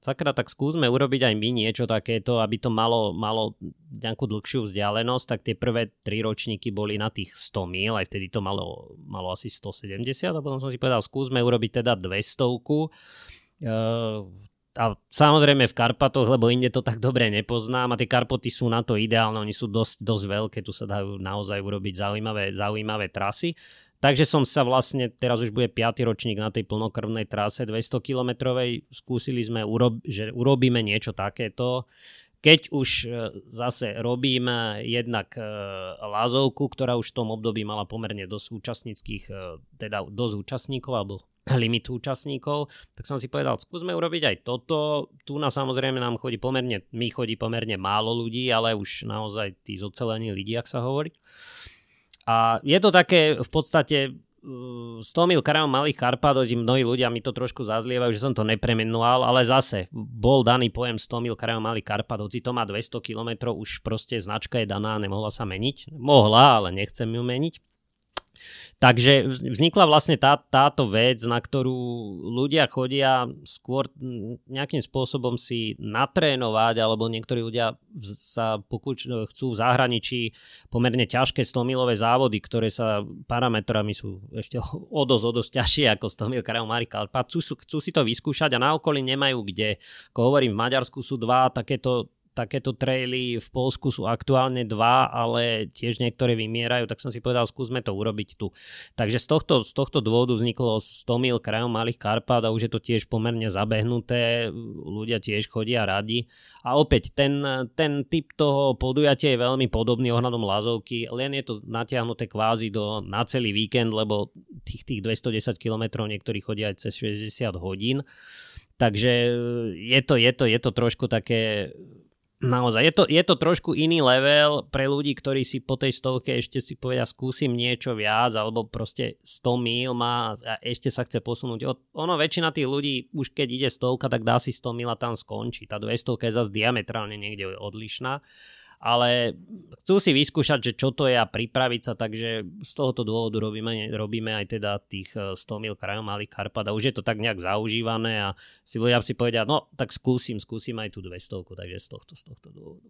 sakra, tak skúsme urobiť aj my niečo takéto, aby to malo, malo nejakú dlhšiu vzdialenosť, tak tie prvé tri ročníky boli na tých 100 mil, aj vtedy to malo, malo asi 170 a potom som si povedal, skúsme urobiť teda 200 uh, a samozrejme v Karpatoch, lebo inde to tak dobre nepoznám a tie Karpoty sú na to ideálne, oni sú dosť, dosť veľké, tu sa dajú naozaj urobiť zaujímavé, zaujímavé trasy. Takže som sa vlastne, teraz už bude 5. ročník na tej plnokrvnej trase 200 kilometrovej, skúsili sme, urob, že urobíme niečo takéto. Keď už e, zase robím jednak e, Lázovku, ktorá už v tom období mala pomerne dosť účastníckých, e, teda dosť účastníkov, alebo limit účastníkov, tak som si povedal, skúsme urobiť aj toto. Tu na samozrejme nám chodí pomerne, my chodí pomerne málo ľudí, ale už naozaj tí zocelení ľudí, ak sa hovorí. A je to také v podstate 100 uh, mil karavan malých Karpát, mnohí ľudia mi to trošku zazlievajú, že som to nepremenoval, ale zase bol daný pojem 100 mil karavan malých Karpát, hoci to má 200 km, už proste značka je daná, nemohla sa meniť. Mohla, ale nechcem ju meniť. Takže vznikla vlastne tá, táto vec, na ktorú ľudia chodia skôr nejakým spôsobom si natrénovať, alebo niektorí ľudia sa pokúč, chcú v zahraničí pomerne ťažké 100-milové závody, ktoré sa parametrami sú ešte o dosť, o dosť ťažšie ako 100 mil Karel Marika. Chcú, chcú si to vyskúšať a na okolí nemajú kde. Ako hovorím, v Maďarsku sú dva takéto takéto traily v Polsku sú aktuálne dva, ale tiež niektoré vymierajú, tak som si povedal, skúsme to urobiť tu. Takže z tohto, z tohto dôvodu vzniklo 100 mil krajom Malých Karpát a už je to tiež pomerne zabehnuté, ľudia tiež chodia radi. A opäť, ten, ten typ toho podujatia je veľmi podobný ohľadom Lazovky, len je to natiahnuté kvázi do, na celý víkend, lebo tých, tých 210 km niektorí chodia aj cez 60 hodín. Takže je to, je to, je to trošku také Naozaj, je to, je to trošku iný level pre ľudí, ktorí si po tej stovke ešte si povedia, skúsim niečo viac, alebo proste 100 mil má a ešte sa chce posunúť. Ono, väčšina tých ľudí, už keď ide stovka, tak dá si 100 mil a tam skončí. Tá 200 je zase diametrálne niekde odlišná ale chcú si vyskúšať, že čo to je a pripraviť sa, takže z tohoto dôvodu robíme, robíme aj teda tých 100 eh, mil krajom malých Karpat a už je to tak nejak zaužívané a si ľudia si povedia, no tak skúsim, skúsim aj tú 200, takže z tohto, z tohto dôvodu.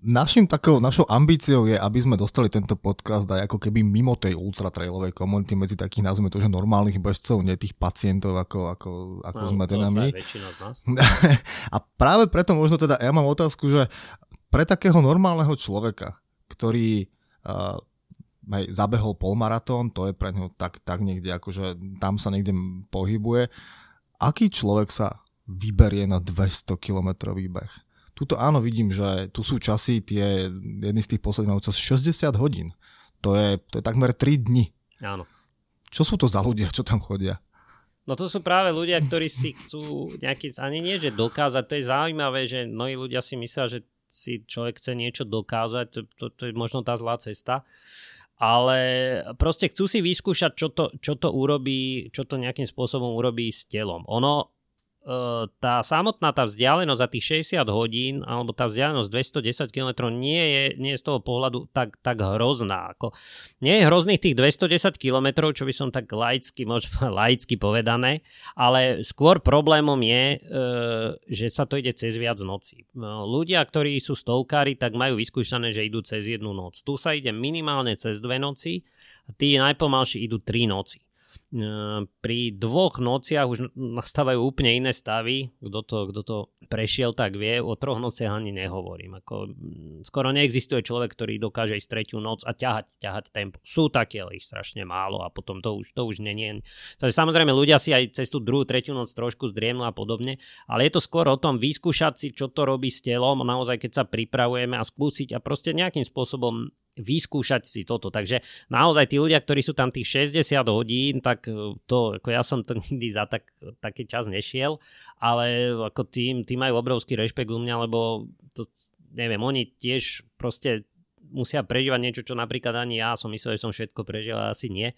Našim takou, našou ambíciou je, aby sme dostali tento podcast aj ako keby mimo tej ultratrailovej komunity medzi takých, nazvime to, že normálnych bežcov, nie tých pacientov, ako, ako, ako no, sme teda my. a práve preto možno teda ja mám otázku, že pre takého normálneho človeka, ktorý uh, aj zabehol polmaratón, to je pre neho tak, tak niekde, akože tam sa niekde pohybuje, aký človek sa vyberie na 200 kilometrový beh? Tuto áno, vidím, že tu sú časy, tie, jedny z tých posledných cez 60 hodín. To je, to je takmer 3 dni. Áno. Čo sú to za ľudia, čo tam chodia? No to sú práve ľudia, ktorí si chcú nejaký, ani nie, že dokázať, to je zaujímavé, že mnohí ľudia si myslia, že si človek chce niečo dokázať, to, to, to je možno tá zlá cesta. Ale proste chcú si vyskúšať, čo to, čo to urobí, čo to nejakým spôsobom urobí s telom. Ono, tá samotná tá vzdialenosť za tých 60 hodín alebo tá vzdialenosť 210 km nie je, nie je z toho pohľadu tak, tak hrozná. Ako, nie je hrozných tých 210 km, čo by som tak laicky, možno laicky povedané, ale skôr problémom je, e, že sa to ide cez viac noci. No, ľudia, ktorí sú stovkári, tak majú vyskúšané, že idú cez jednu noc. Tu sa ide minimálne cez dve noci tí najpomalší idú tri noci. Ehm, pri dvoch nociach už nastávajú úplne iné stavy. Kto to, kto to prešiel, tak vie. O troch nociach ani nehovorím. Ako, skoro neexistuje človek, ktorý dokáže ísť tretiu noc a ťahať, ťahať tempo. Sú také, ale ich strašne málo a potom to už, to už nie Takže samozrejme ľudia si aj cez tú druhú, tretiu noc trošku zdriemnú a podobne, ale je to skôr o tom vyskúšať si, čo to robí s telom, naozaj keď sa pripravujeme a skúsiť a proste nejakým spôsobom vyskúšať si toto. Takže naozaj tí ľudia, ktorí sú tam tých 60 hodín, tak e, to, ako ja som to nikdy za tak, taký čas nešiel, ale ako tým, tým majú obrovský rešpekt u mňa, lebo to, neviem, oni tiež proste musia prežívať niečo, čo napríklad ani ja som myslel, že som všetko prežil, ale asi nie.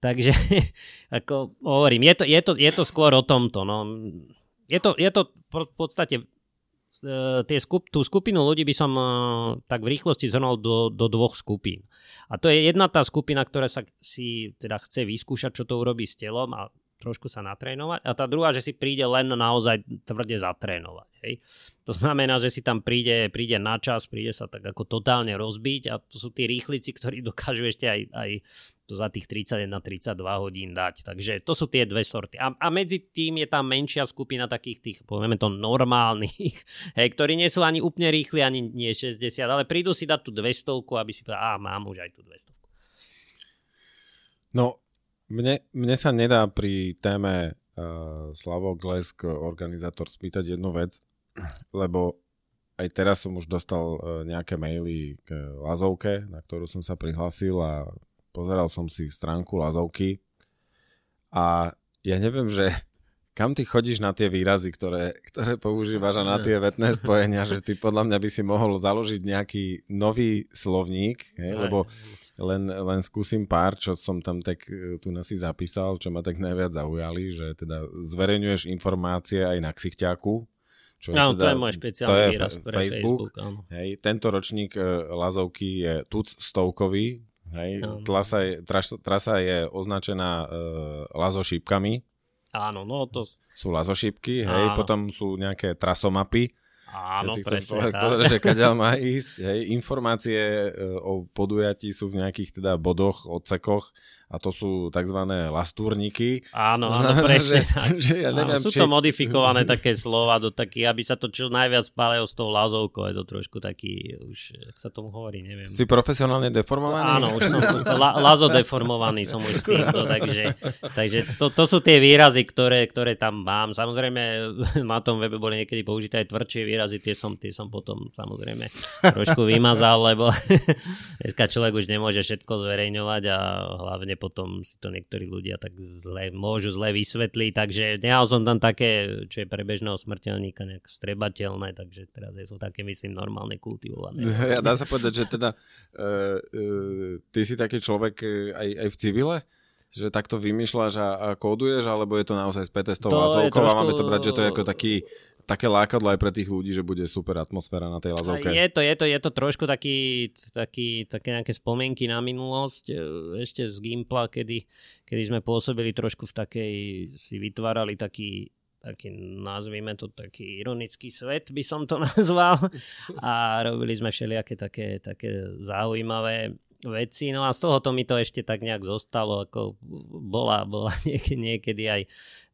Takže, ako hovorím, je to, je to, je to skôr o tomto. No. Je, to, je to v podstate tie skup, tú skupinu ľudí by som uh, tak v rýchlosti zhrnul do, do dvoch skupín. A to je jedna tá skupina, ktorá sa si teda chce vyskúšať, čo to urobí s telom a trošku sa natrénovať a tá druhá, že si príde len naozaj tvrde zatrénovať. Hej. To znamená, že si tam príde, príde na čas, príde sa tak ako totálne rozbiť a to sú tí rýchlici, ktorí dokážu ešte aj, aj to za tých 31-32 hodín dať. Takže to sú tie dve sorty. A, a medzi tým je tam menšia skupina takých tých, povieme to, normálnych, hej, ktorí nie sú ani úplne rýchli, ani nie 60, ale prídu si dať tú 200, aby si povedal, a mám už aj tú 200. No, mne, mne sa nedá pri téme uh, Slavo Glesk, organizátor, spýtať jednu vec, lebo aj teraz som už dostal uh, nejaké maily k Lazovke, na ktorú som sa prihlásil a pozeral som si stránku Lazovky a ja neviem, že kam ty chodíš na tie výrazy, ktoré, ktoré používaš a na tie vetné spojenia, že ty podľa mňa by si mohol založiť nejaký nový slovník, hej, lebo len, len skúsim pár, čo som tam tak e, tu si zapísal, čo ma tak najviac zaujali, že teda zverejňuješ informácie aj na ksichťáku, čo je no, teda, to je môj špeciálny to je výraz pre Facebook. Facebook Hej, tento ročník uh, Lazovky je tuc stovkový, hej, trasa, je, trasa, trasa je označená uh, lazošípkami. Áno, no to... Sú lazošípky, hej, Áno. potom sú nejaké trasomapy, Áno, Keď presne tak. Pozrieť, že kaďal má ísť. Hej. Informácie e, o podujatí sú v nejakých teda bodoch, odsekoch a to sú tzv. lastúrniky. Áno, áno, presne že, tak. Že ja neviem, áno, sú či... to modifikované také slova, do taký, aby sa to čo najviac spálilo s tou lazovkou, je to trošku taký, už sa tomu hovorí, neviem. Si profesionálne deformovaný? Áno, už som la, lazo deformovaný som už s týmto, takže, takže to, to sú tie výrazy, ktoré, ktoré tam mám. Samozrejme, na tom webe boli niekedy použité aj tvrdšie výrazy, tie som, tie som potom samozrejme trošku vymazal, lebo dneska človek už nemôže všetko zverejňovať a hlavne potom si to niektorí ľudia tak zle, môžu zle vysvetliť, takže nehal som tam také, čo je pre bežného smrteľníka nejak strebateľné, takže teraz je to také, myslím, normálne kultivované. Ja dá sa povedať, že teda uh, uh, ty si taký človek e, aj, aj v civile? že takto vymýšľaš a, a kóduješ, alebo je to naozaj späté s tou a máme to brať, že to je ako taký také lákadlo aj pre tých ľudí, že bude super atmosféra na tej lazovke. Je to, je to, je to trošku taký, taký, také nejaké spomienky na minulosť, e, ešte z Gimpla, kedy, kedy sme pôsobili trošku v takej, si vytvárali taký taký, nazvime to taký ironický svet, by som to nazval. A robili sme všelijaké také, také zaujímavé veci. No a z tohoto mi to ešte tak nejak zostalo, ako bola, bola niekedy aj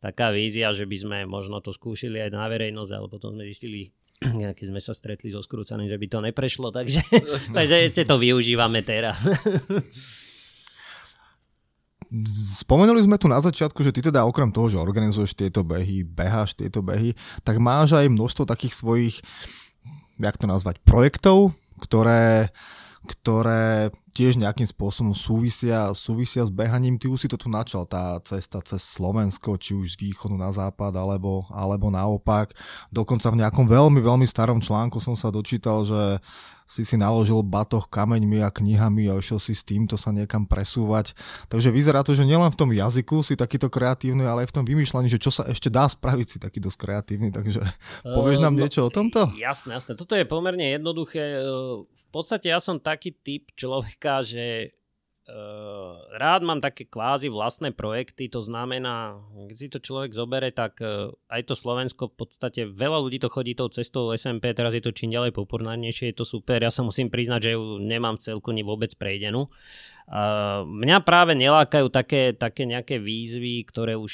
taká vízia, že by sme možno to skúšili aj na verejnosť, ale potom sme zistili, keď sme sa stretli so skrúcaným, že by to neprešlo, takže, takže to využívame teraz. Spomenuli sme tu na začiatku, že ty teda okrem toho, že organizuješ tieto behy, beháš tieto behy, tak máš aj množstvo takých svojich, jak to nazvať, projektov, ktoré, ktoré tiež nejakým spôsobom súvisia, súvisia s behaním. Ty už si to tu načal, tá cesta cez Slovensko, či už z východu na západ, alebo, alebo naopak. Dokonca v nejakom veľmi, veľmi starom článku som sa dočítal, že si si naložil batoh kameňmi a knihami a išiel si s týmto sa niekam presúvať. Takže vyzerá to, že nielen v tom jazyku si takýto kreatívny, ale aj v tom vymýšľaní, že čo sa ešte dá spraviť si taký dosť kreatívny. Takže povieš nám uh, niečo o tomto? Jasné, jasné. Toto je pomerne jednoduché podstate ja som taký typ človeka, že uh, rád mám také kvázi vlastné projekty, to znamená, keď si to človek zobere, tak uh, aj to Slovensko v podstate veľa ľudí to chodí tou cestou SMP, teraz je to čím ďalej popurnánejšie, je to super, ja sa musím priznať, že ju nemám celku ni vôbec prejdenú. Uh, mňa práve nelákajú také, také nejaké výzvy, ktoré už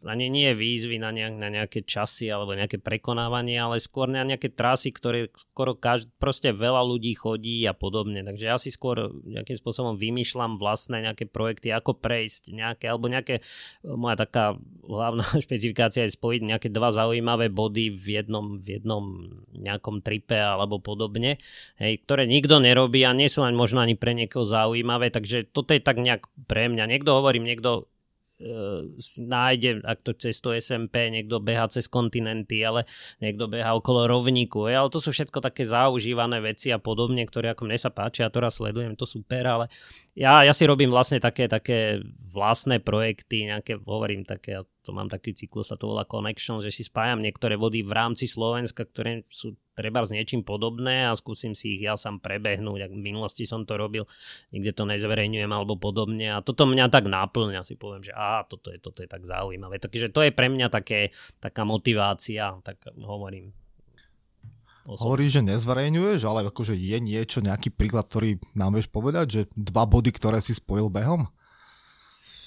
ani nie výzvy na, nejak, na nejaké časy alebo nejaké prekonávanie, ale skôr na nejaké trasy, ktoré skoro každý, proste veľa ľudí chodí a podobne. Takže ja si skôr nejakým spôsobom vymýšľam vlastné nejaké projekty, ako prejsť nejaké, alebo nejaké, moja taká hlavná špecifikácia je spojiť nejaké dva zaujímavé body v jednom, v jednom nejakom tripe alebo podobne, hej, ktoré nikto nerobí a nie sú ani možno ani pre niekoho zaujímavé, takže toto je tak nejak pre mňa. Niekto hovorím, niekto uh, nájde, ak to cez to SMP, niekto beha cez kontinenty, ale niekto beha okolo rovníku. Je, ale to sú všetko také zaužívané veci a podobne, ktoré ako mne sa páčia, ja to raz sledujem, to super, ale ja, ja si robím vlastne také, také vlastné projekty, nejaké, hovorím, také to mám taký cyklus, sa to volá Connection, že si spájam niektoré vody v rámci Slovenska, ktoré sú treba s niečím podobné a skúsim si ich ja sám prebehnúť. Ak v minulosti som to robil, nikde to nezverejňujem alebo podobne a toto mňa tak náplňa, si poviem, že á, toto je, toto je tak zaujímavé. Takže to je pre mňa také, taká motivácia, tak hovorím, Osobne. Hovoríš, že nezverejňuješ, ale akože je niečo, nejaký príklad, ktorý nám vieš povedať, že dva body, ktoré si spojil behom?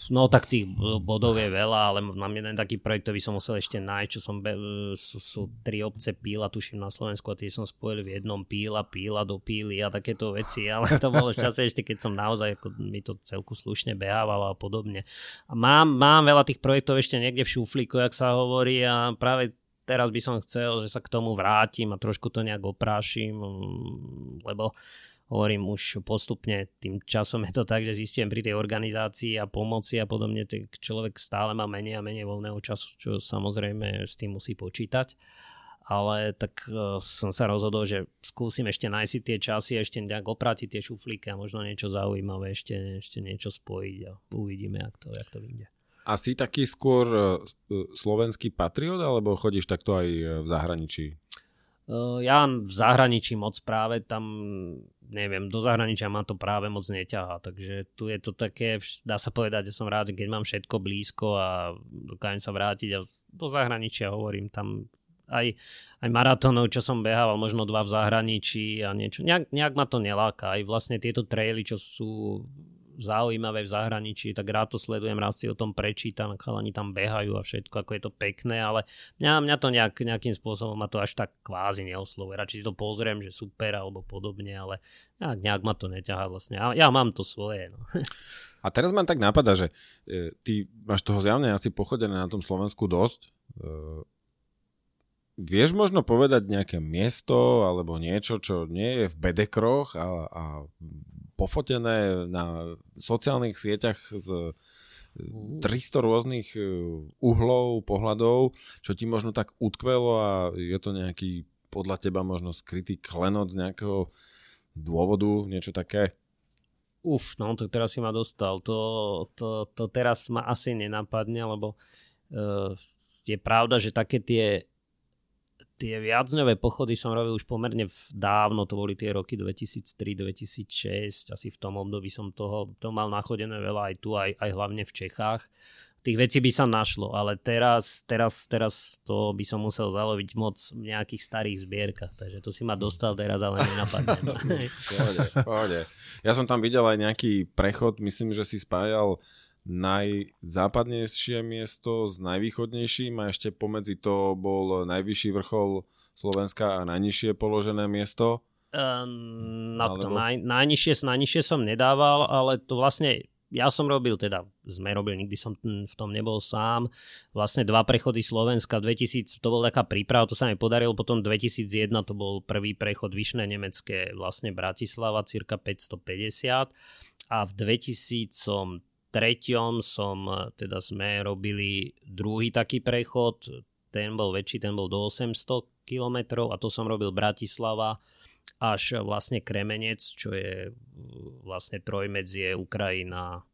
No tak tých bodov je veľa, ale mám jeden taký projekt, ktorý som musel ešte nájsť, čo som, be, sú, sú tri obce Píla, tuším na Slovensku a tie som spojil v jednom Píla, Píla do Píly a takéto veci, ale to bolo v čase ešte, keď som naozaj, ako mi to celku slušne behávalo a podobne. A mám, mám veľa tých projektov ešte niekde v šuflíku, jak sa hovorí a práve teraz by som chcel, že sa k tomu vrátim a trošku to nejak oprášim, mm, lebo hovorím už postupne, tým časom je to tak, že zistím pri tej organizácii a pomoci a podobne, tak človek stále má menej a menej voľného času, čo samozrejme s tým musí počítať. Ale tak uh, som sa rozhodol, že skúsim ešte nájsť tie časy, ešte nejak opratiť tie šuflíky a možno niečo zaujímavé, ešte, ešte niečo spojiť a uvidíme, jak to, jak to vyjde. A si taký skôr uh, slovenský patriot, alebo chodíš takto aj v zahraničí? Uh, ja v zahraničí moc práve tam, neviem, do zahraničia ma to práve moc neťahá, takže tu je to také, dá sa povedať, že som rád, keď mám všetko blízko a dokážem sa vrátiť a do zahraničia hovorím, tam aj, aj maratónov, čo som behával, možno dva v zahraničí a niečo. Nejak, nejak ma to neláka. Aj vlastne tieto traily, čo sú zaujímavé v zahraničí, tak rád to sledujem, rád si o tom prečítam, chalani tam behajú a všetko, ako je to pekné, ale mňa, mňa to nejak, nejakým spôsobom ma to až tak kvázi neoslovuje. Radšej si to pozriem, že super alebo podobne, ale nejak, nejak ma to neťahá vlastne. Ja, ja mám to svoje. No. A teraz ma tak napadá, že e, ty máš toho zjavne asi pochodené na tom Slovensku dosť. E, vieš možno povedať nejaké miesto alebo niečo, čo nie je v bedekroch a, a pofotené na sociálnych sieťach z 300 rôznych e, uhlov, pohľadov, čo ti možno tak utkvelo a je to nejaký podľa teba možno skrytý klenot nejakého dôvodu, niečo také? Uf, no to teraz si ma dostal. To, to, to teraz ma asi nenapadne, lebo uh, je pravda, že také tie tie viacňové pochody som robil už pomerne dávno, to boli tie roky 2003-2006, asi v tom období som toho, to mal nachodené veľa aj tu, aj, aj hlavne v Čechách. Tých vecí by sa našlo, ale teraz, teraz, teraz to by som musel zaloviť moc v nejakých starých zbierkach, takže to si ma dostal teraz, ale nenapadne. pohode, pohode. Ja som tam videl aj nejaký prechod, myslím, že si spájal najzápadnejšie miesto s najvýchodnejším a ešte pomedzi to bol najvyšší vrchol Slovenska a najnižšie položené miesto? Um, no Alebo... to naj, najnižšie, najnižšie som nedával, ale to vlastne ja som robil, teda sme robili, nikdy som v tom nebol sám, vlastne dva prechody Slovenska, 2000, to bola taká príprava, to sa mi podarilo, potom 2001 to bol prvý prechod Vyšné Nemecké, vlastne Bratislava, cirka 550 a v 2000 treťom som, e, teda sme robili druhý taký prechod, ten bol väčší, ten bol do 800 km a to som robil Bratislava až vlastne Kremenec, čo je vlastne trojmedzie Ukrajina,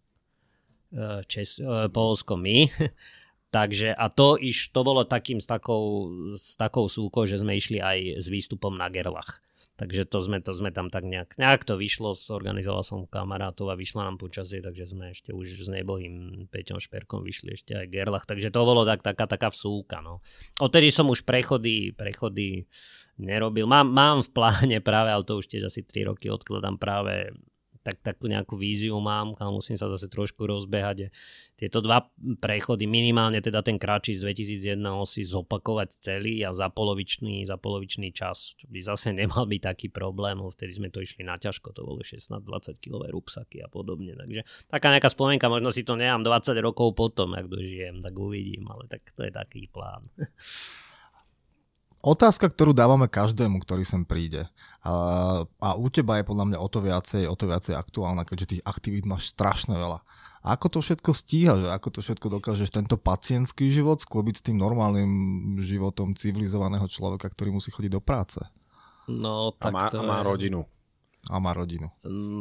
e, Čes, e, Polsko, my. Takže a to, iš, to bolo takým s takou, s takou súkou, že sme išli aj s výstupom na Gerlach. Takže to sme, to sme tam tak nejak, nejak to vyšlo, zorganizoval som kamarátov a vyšlo nám počasie, takže sme ešte už s nebohým Peťom Šperkom vyšli ešte aj Gerlach, takže to bolo tak, taká, taká vsúka. No. Odtedy som už prechody, prechody nerobil. Mám, mám v pláne práve, ale to už tiež asi 3 roky odkladám práve tak, takú nejakú víziu mám, ale musím sa zase trošku rozbehať. Tieto dva prechody, minimálne teda ten kratší z 2001 si zopakovať celý a za polovičný, za polovičný čas, by zase nemal byť taký problém, vtedy sme to išli na ťažko, to bolo 16-20 kg rúbsaky a podobne. Takže taká nejaká spomienka, možno si to nemám 20 rokov potom, ak dožijem, tak uvidím, ale tak to je taký plán. Otázka, ktorú dávame každému, ktorý sem príde. A, a u teba je podľa mňa o to viacej, o to viacej aktuálna, keďže tých aktivít máš strašne veľa. A ako to všetko stíhaš? Ako to všetko dokážeš tento pacientský život sklobiť s tým normálnym životom civilizovaného človeka, ktorý musí chodiť do práce? No, tak a má, to a má rodinu. A má rodinu.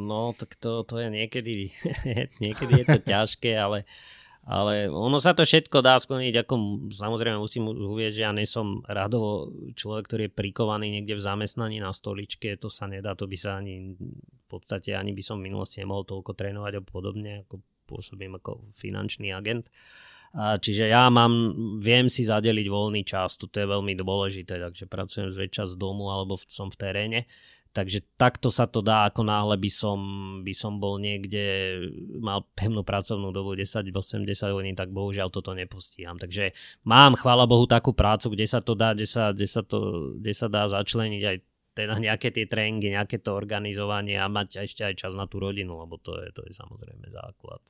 No, tak to, to je niekedy, niekedy je to ťažké, ale Ale ono sa to všetko dá splniť, ako samozrejme musím uvieť, že ja nesom radovo človek, ktorý je prikovaný niekde v zamestnaní na stoličke, to sa nedá, to by sa ani v podstate ani by som v minulosti nemohol toľko trénovať a podobne, ako pôsobím ako finančný agent. A čiže ja mám, viem si zadeliť voľný čas, to je veľmi dôležité, takže pracujem zväčša z domu alebo som v teréne Takže takto sa to dá, ako náhle by som, by som bol niekde, mal pevnú pracovnú dobu 10-80 hodín, tak bohužiaľ toto nepostíham. Takže mám, chvála Bohu, takú prácu, kde sa to dá, kde sa, kde sa, to, kde sa dá začleniť aj teda nejaké tie tréningy, nejaké to organizovanie a mať ešte aj čas na tú rodinu, lebo to je, to je samozrejme základ.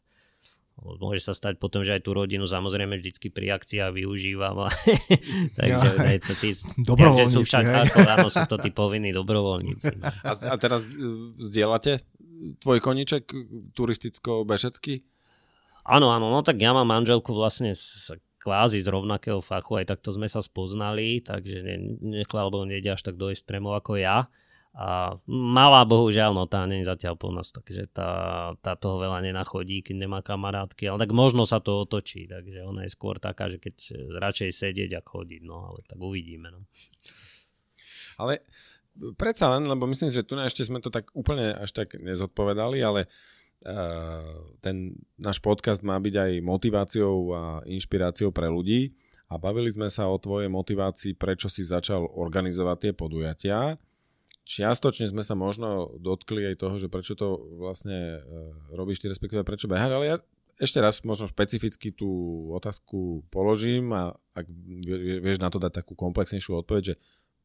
Môže sa stať potom, že aj tú rodinu samozrejme vždycky pri akciách využívam. Takže ja, je to tí, dobrovoľníci. Sú však, ako, áno, sú to tí povinní dobrovoľníci. A, a teraz e, zdieľate tvoj koniček turisticko-bešecký? Áno, áno, no tak ja mám manželku vlastne z, kvázi z rovnakého fachu, aj takto sme sa spoznali, takže ne, lebo nejde až tak do extrémov ako ja. A malá bohužiaľ, no tá je zatiaľ plná, takže tá, tá toho veľa nenachodí, keď nemá kamarátky, ale tak možno sa to otočí, takže ona je skôr taká, že keď radšej sedieť, ako chodiť, no ale tak uvidíme. No. Ale predsa len, lebo myslím, že tu na ešte sme to tak úplne až tak nezodpovedali, ale uh, ten náš podcast má byť aj motiváciou a inšpiráciou pre ľudí a bavili sme sa o tvojej motivácii, prečo si začal organizovať tie podujatia čiastočne sme sa možno dotkli aj toho, že prečo to vlastne e, robíš ty, respektíve prečo beháš, ale ja ešte raz možno špecificky tú otázku položím a ak vieš na to dať takú komplexnejšiu odpoveď, že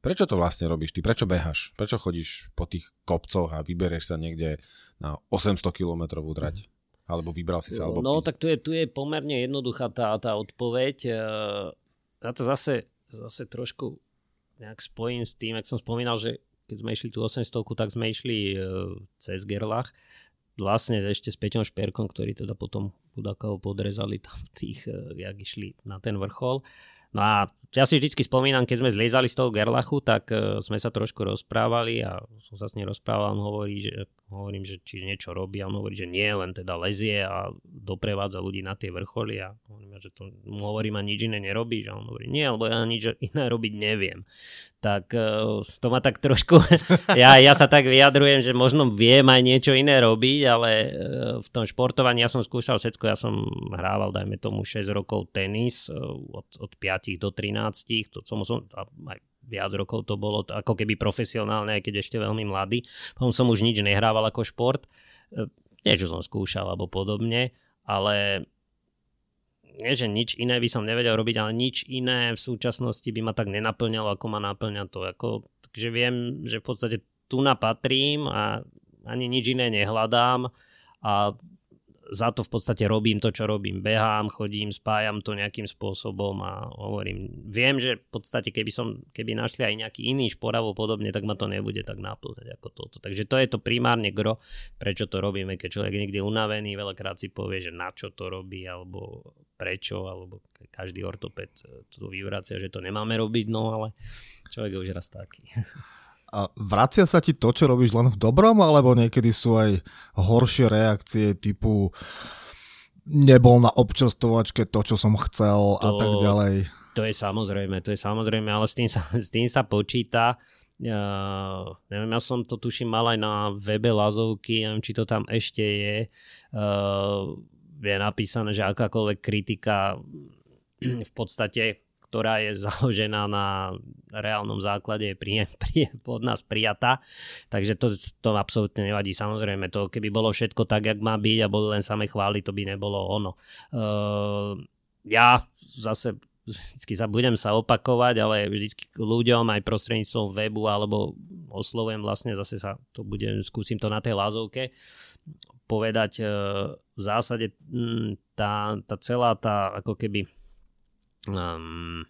prečo to vlastne robíš ty, prečo beháš, prečo chodíš po tých kopcoch a vyberieš sa niekde na 800 km trať? Alebo vybral si sa? Alebo no, tak tu je, tu je pomerne jednoduchá tá, tá odpoveď. E, ja to zase, zase trošku nejak spojím s tým, ak som spomínal, že keď sme išli tú 800, tak sme išli uh, cez Gerlach, vlastne ešte s Peťom Šperkom, ktorý teda potom Budakovo podrezali tam tých, uh, jak išli na ten vrchol. No a ja si vždycky spomínam, keď sme zliezali z toho Gerlachu, tak uh, sme sa trošku rozprávali a som sa s ním rozprával, on hovorí, že, hovorím, že či niečo robí a on hovorí, že nie, len teda lezie a doprevádza ľudí na tie vrcholy a hovorím, že to mu hovorím a nič iné nerobíš a on hovorí, nie, lebo ja nič iné robiť neviem. Tak uh, to ma tak trošku, ja, ja sa tak vyjadrujem, že možno viem aj niečo iné robiť, ale uh, v tom športovaní ja som skúšal všetko, ja som hrával, dajme tomu 6 rokov tenis, uh, od, od 5 do 13, to som, som aj viac rokov to bolo ako keby profesionálne, aj keď ešte veľmi mladý. Potom som už nič nehrával ako šport, uh, niečo som skúšal alebo podobne, ale nie, že nič iné by som nevedel robiť, ale nič iné v súčasnosti by ma tak nenaplňalo, ako ma naplňa to. Ako, takže viem, že v podstate tu napatrím a ani nič iné nehľadám a za to v podstate robím to, čo robím. Behám, chodím, spájam to nejakým spôsobom a hovorím, viem, že v podstate keby som, keby našli aj nejaký iný šport alebo podobne, tak ma to nebude tak naplňať ako toto. Takže to je to primárne gro, prečo to robíme. Keď človek niekde unavený, veľakrát si povie, že na čo to robí alebo prečo, alebo každý ortoped to vyvracia, že to nemáme robiť, no ale človek je už raz taký. A vracia sa ti to, čo robíš len v dobrom, alebo niekedy sú aj horšie reakcie typu nebol na občastovačke to, čo som chcel to, a tak ďalej. To je samozrejme, to je samozrejme, ale s tým sa, s tým sa počíta. Uh, neviem, ja som to tuším mal aj na webe Lazovky, neviem, či to tam ešte je. Uh, je napísané, že akákoľvek kritika v podstate ktorá je založená na reálnom základe, je pri, pri, od nás prijatá. Takže to, to absolútne nevadí. Samozrejme, to keby bolo všetko tak, jak má byť a boli len same chvály, to by nebolo ono. Uh, ja zase vždycky sa budem sa opakovať, ale vždycky ľuďom aj prostredníctvom webu alebo oslovujem vlastne, zase sa to budem, skúsim to na tej lázovke povedať, uh, v zásade tá, tá celá tá ako keby um,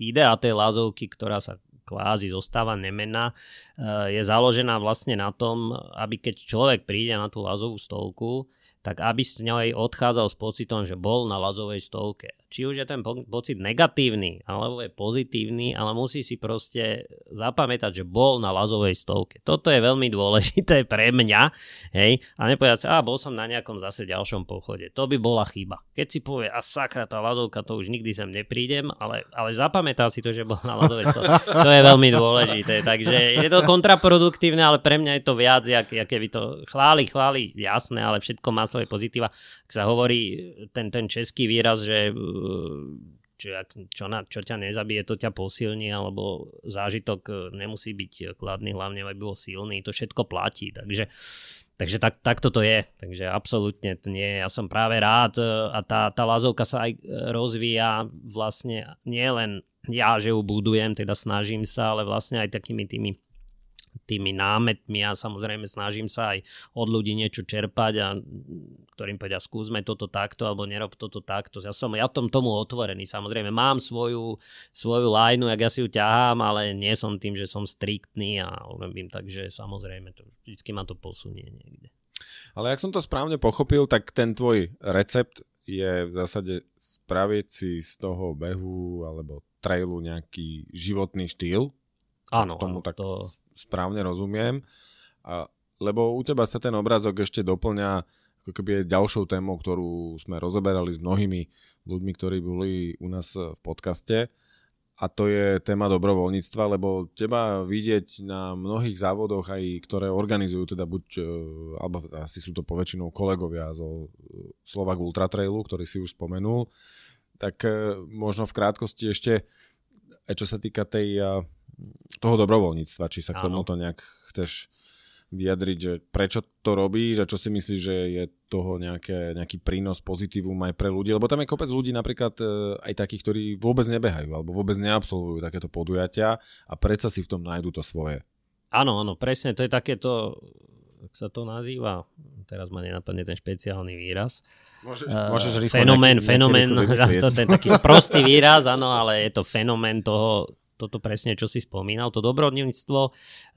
idea tej lázovky, ktorá sa kvázi zostáva nemená, uh, je založená vlastne na tom, aby keď človek príde na tú lázovú stovku, tak aby s ňou odchádzal s pocitom, že bol na lazovej stovke. Či už je ten pocit negatívny, alebo je pozitívny, ale musí si proste zapamätať, že bol na lazovej stovke. Toto je veľmi dôležité pre mňa, hej, a nepovedať si, a bol som na nejakom zase ďalšom pochode. To by bola chyba. Keď si povie, a sakra, tá lazovka, to už nikdy sem neprídem, ale, ale zapamätá si to, že bol na lazovej stovke. To je veľmi dôležité. Takže je to kontraproduktívne, ale pre mňa je to viac, jak, jak keby to chváli, chváli, jasné, ale všetko má svoje pozitíva. Ak sa hovorí ten, ten český výraz, že čo, čo, na, čo ťa nezabije, to ťa posilní, alebo zážitok e, nemusí byť kladný, hlavne aby bol silný, to všetko platí, takže Takže tak, takto to je, takže absolútne to nie. Ja som práve rád e, a tá, tá lazovka sa aj e, rozvíja vlastne nie len ja, že ju budujem, teda snažím sa, ale vlastne aj takými tými tými námetmi a samozrejme snažím sa aj od ľudí niečo čerpať a ktorým povedia skúsme toto takto alebo nerob toto takto. Ja som ja tom tomu otvorený. Samozrejme mám svoju, svoju lajnu, jak ja si ju ťahám, ale nie som tým, že som striktný a urobím tak, že samozrejme to, vždycky ma to posunie niekde. Ale ak som to správne pochopil, tak ten tvoj recept je v zásade spraviť si z toho behu alebo trailu nejaký životný štýl. Áno, tomu áno, tak to správne rozumiem. A, lebo u teba sa ten obrázok ešte doplňa ako keby ďalšou témou, ktorú sme rozoberali s mnohými ľuďmi, ktorí boli u nás v podcaste a to je téma dobrovoľníctva, lebo teba vidieť na mnohých závodoch aj, ktoré organizujú teda buď, e, alebo asi sú to poväčšinou kolegovia zo Slovak Ultra Trailu, ktorý si už spomenul, tak e, možno v krátkosti ešte, čo sa týka tej toho dobrovoľníctva, či sa k tomuto nejak chceš vyjadriť, že prečo to robíš a čo si myslíš, že je toho nejaké, nejaký prínos, pozitívum aj pre ľudí, lebo tam je kopec ľudí napríklad e, aj takých, ktorí vôbec nebehajú alebo vôbec neabsolvujú takéto podujatia a predsa si v tom nájdu to svoje. Áno, áno, presne, to je takéto, ak sa to nazýva, teraz ma nenapadne ten špeciálny výraz. Môže, uh, môžeš rýchlo fenomén, nejaký, fenomén, to je taký sprostý výraz, áno, ale je to fenomén toho, toto presne, čo si spomínal, to dobrovoľníctvo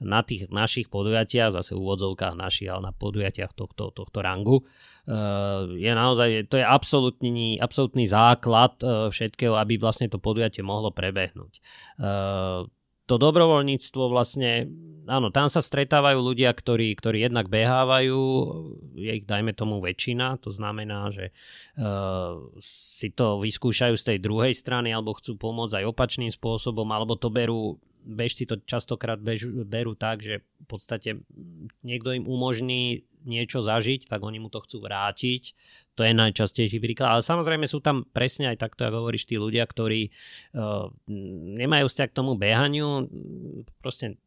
na tých našich podujatiach, zase úvodzovkách našich, ale na podujatiach tohto, tohto rangu, eh, je naozaj, to je absolútny, absolútny základ eh, všetkého, aby vlastne to podujatie mohlo prebehnúť. Eh, to dobrovoľníctvo vlastne, áno, tam sa stretávajú ľudia, ktorí, ktorí jednak behávajú, je ich dajme tomu väčšina, to znamená, že uh, si to vyskúšajú z tej druhej strany alebo chcú pomôcť aj opačným spôsobom, alebo to berú bežci to častokrát bež, berú tak, že v podstate niekto im umožní niečo zažiť, tak oni mu to chcú vrátiť. To je najčastejší príklad. Ale samozrejme sú tam presne aj takto, ako hovoríš, tí ľudia, ktorí uh, nemajú vzťah k tomu behaniu, proste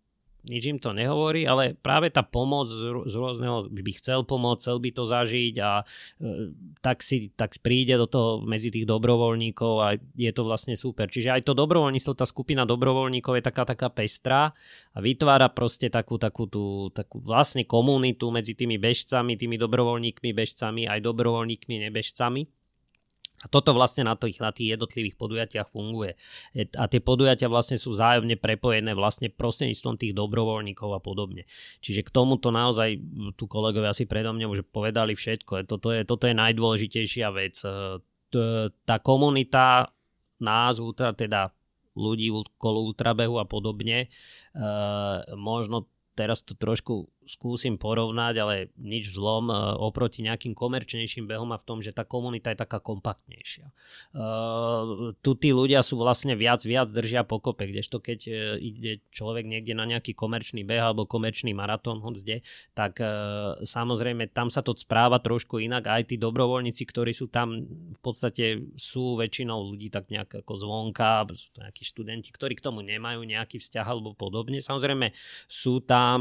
nič im to nehovorí, ale práve tá pomoc z, rôzneho, by chcel pomôcť, chcel by to zažiť a e, tak si tak príde do toho medzi tých dobrovoľníkov a je to vlastne super. Čiže aj to dobrovoľníctvo, tá skupina dobrovoľníkov je taká taká pestrá a vytvára proste takú, takú, tú, takú vlastne komunitu medzi tými bežcami, tými dobrovoľníkmi, bežcami, aj dobrovoľníkmi, nebežcami. A toto vlastne na tých, na tých jednotlivých podujatiach funguje. A tie podujatia vlastne sú vzájomne prepojené vlastne prostredníctvom tých dobrovoľníkov a podobne. Čiže k tomuto naozaj tu kolegovia asi predo mňa už povedali všetko. Toto je, toto je najdôležitejšia vec. E, tá komunita nás, teda ľudí okolo ultrabehu a podobne, e, možno teraz to trošku skúsim porovnať, ale nič vzlom uh, oproti nejakým komerčnejším behom a v tom, že tá komunita je taká kompaktnejšia. Uh, tu tí ľudia sú vlastne viac, viac držia pokope, kdežto keď uh, ide človek niekde na nejaký komerčný beh alebo komerčný maratón, kde, tak samozrejme tam sa to správa trošku inak. Aj tí dobrovoľníci, ktorí sú tam v podstate sú väčšinou ľudí tak nejak ako zvonka, sú to nejakí študenti, ktorí k tomu nemajú nejaký vzťah alebo podobne. Samozrejme sú tam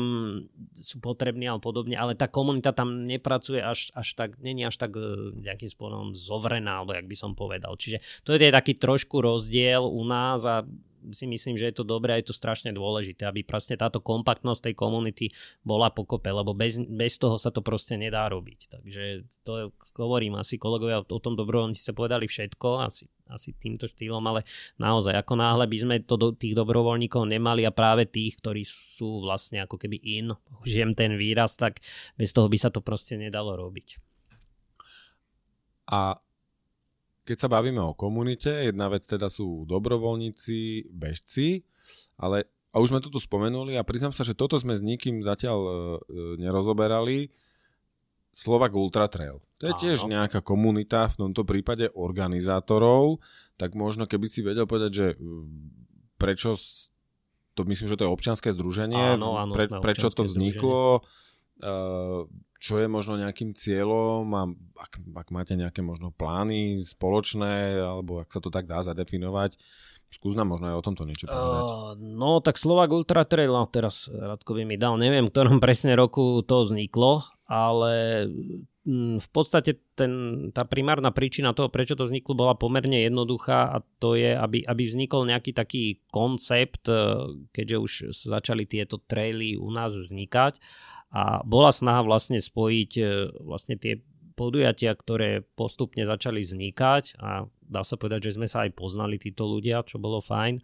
sú sú potrební a podobne, ale tá komunita tam nepracuje až, až tak, není až tak e, nejakým spôsobom zovrená, alebo jak by som povedal. Čiže to je taký trošku rozdiel u nás a si myslím, že je to dobré a je to strašne dôležité, aby proste táto kompaktnosť tej komunity bola pokope, lebo bez, bez toho sa to proste nedá robiť. Takže to hovorím, asi kolegovia o tom dobrovoľníci sa povedali všetko, asi asi týmto štýlom, ale naozaj ako náhle by sme to do tých dobrovoľníkov nemali a práve tých, ktorí sú vlastne ako keby in, žijem ten výraz, tak bez toho by sa to proste nedalo robiť. A keď sa bavíme o komunite, jedna vec teda sú dobrovoľníci, bežci, ale a už sme to tu spomenuli a priznám sa, že toto sme s nikým zatiaľ e, e nerozoberali. Slovak Ultra Trail. To je Áno. tiež nejaká komunita, v tomto prípade organizátorov, tak možno keby si vedel povedať, že prečo to myslím, že to je občianské združenie, áno, áno, pre, prečo to vzniklo, uh, čo je možno nejakým cieľom a ak, ak máte nejaké možno plány spoločné, alebo ak sa to tak dá zadefinovať, skús nám možno aj o tomto niečo povedať. Uh, no tak Slovak Ultra Trail, no teraz Radko by mi dal, neviem, v ktorom presne roku to vzniklo, ale mm, v podstate ten, tá primárna príčina toho, prečo to vzniklo, bola pomerne jednoduchá a to je, aby, aby vznikol nejaký taký koncept, e, keďže už začali tieto traily u nás vznikať a bola snaha vlastne spojiť e, vlastne tie podujatia, ktoré postupne začali vznikať a dá sa povedať, že sme sa aj poznali títo ľudia, čo bolo fajn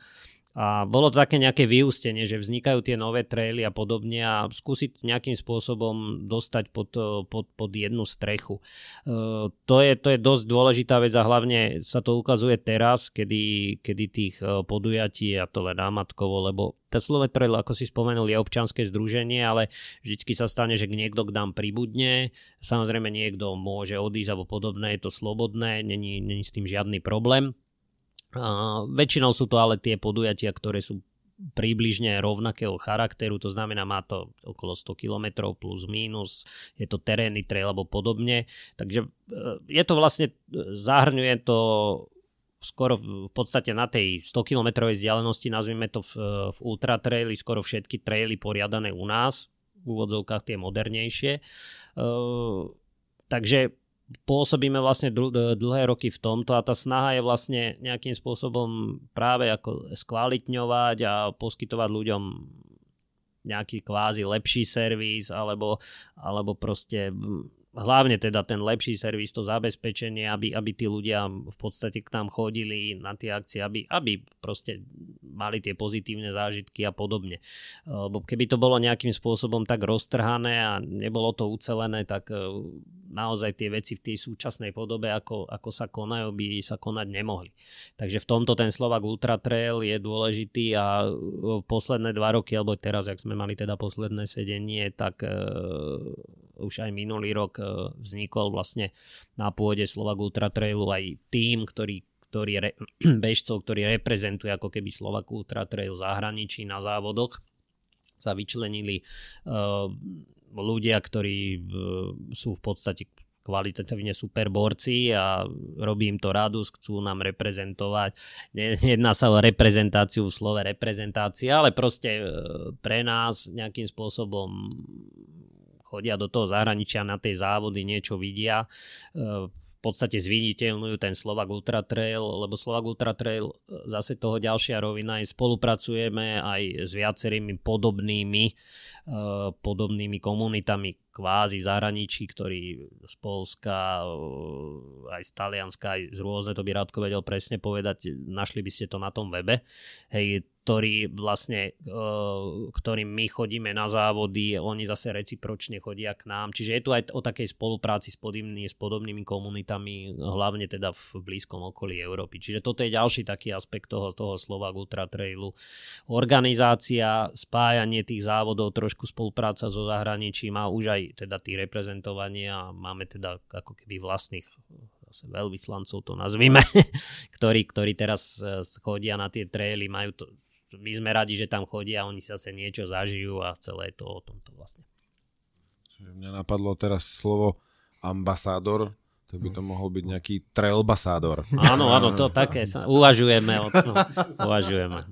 a bolo to také nejaké vyústenie, že vznikajú tie nové traily a podobne a skúsiť nejakým spôsobom dostať pod, pod, pod jednu strechu. Uh, to, je, to je dosť dôležitá vec a hlavne sa to ukazuje teraz, kedy, kedy tých uh, podujatí, a to len námatkovo, lebo tá Slovet Trail, ako si spomenul, je občanské združenie, ale vždycky sa stane, že niekto k nám pribudne, samozrejme niekto môže odísť alebo podobné, je to slobodné, není, není s tým žiadny problém Uh, väčšinou sú to ale tie podujatia, ktoré sú približne rovnakého charakteru, to znamená má to okolo 100 km plus minus, je to terénny trail alebo podobne, takže uh, je to vlastne, zahrňuje to skoro v podstate na tej 100 km vzdialenosti, nazvime to v, v ultra traily, skoro všetky traily poriadané u nás, v úvodzovkách tie modernejšie. Uh, takže pôsobíme vlastne dl- dlhé roky v tomto a tá snaha je vlastne nejakým spôsobom práve ako skvalitňovať a poskytovať ľuďom nejaký kvázi lepší servis alebo, alebo proste hlavne teda ten lepší servis, to zabezpečenie, aby, aby tí ľudia v podstate k nám chodili na tie akcie, aby, aby proste mali tie pozitívne zážitky a podobne. Lebo keby to bolo nejakým spôsobom tak roztrhané a nebolo to ucelené, tak e, naozaj tie veci v tej súčasnej podobe, ako, ako sa konajú, by sa konať nemohli. Takže v tomto ten Slovak Ultra Trail je dôležitý a e, posledné dva roky, alebo teraz, ak sme mali teda posledné sedenie, tak uh, už aj minulý rok e, vznikol vlastne na pôde Slovak Ultra Trailu aj tým, ktorý ktorý re, bežcov, ktorí reprezentujú ako keby Slovak Ultra Trail zahraničí na závodoch sa vyčlenili uh, ľudia, ktorí uh, sú v podstate kvalitatívne super borci a robí im to radosť, chcú nám reprezentovať. Nejedná sa o reprezentáciu v slove reprezentácia, ale proste pre nás nejakým spôsobom chodia do toho zahraničia na tej závody, niečo vidia, e, v podstate zviditeľňujú ten Slovak Ultra Trail, lebo Slovak Ultra Trail e, zase toho ďalšia rovina je spolupracujeme aj s viacerými podobnými, e, podobnými komunitami kvázi v zahraničí, ktorí z Polska, aj z Talianska, aj z rôzne, to by Rádko vedel presne povedať, našli by ste to na tom webe. Hej, ktorí vlastne, uh, ktorým my chodíme na závody, oni zase recipročne chodia k nám. Čiže je tu aj o takej spolupráci s podobnými, s podobnými komunitami, hlavne teda v blízkom okolí Európy. Čiže toto je ďalší taký aspekt toho, toho slova Ultra Trailu. Organizácia, spájanie tých závodov, trošku spolupráca so zahraničím a už aj teda tí reprezentovania. Máme teda ako keby vlastných zase veľvyslancov to nazvime, ktorí, ktorí teraz eh, chodia na tie traily, majú to, my sme radi, že tam chodia, oni sa zase niečo zažijú a celé je to o tomto vlastne. Mňa napadlo teraz slovo ambasádor, to by to mohol byť nejaký trailbasádor. Áno, áno, to také sa uvažujeme. O tom, uvažujeme.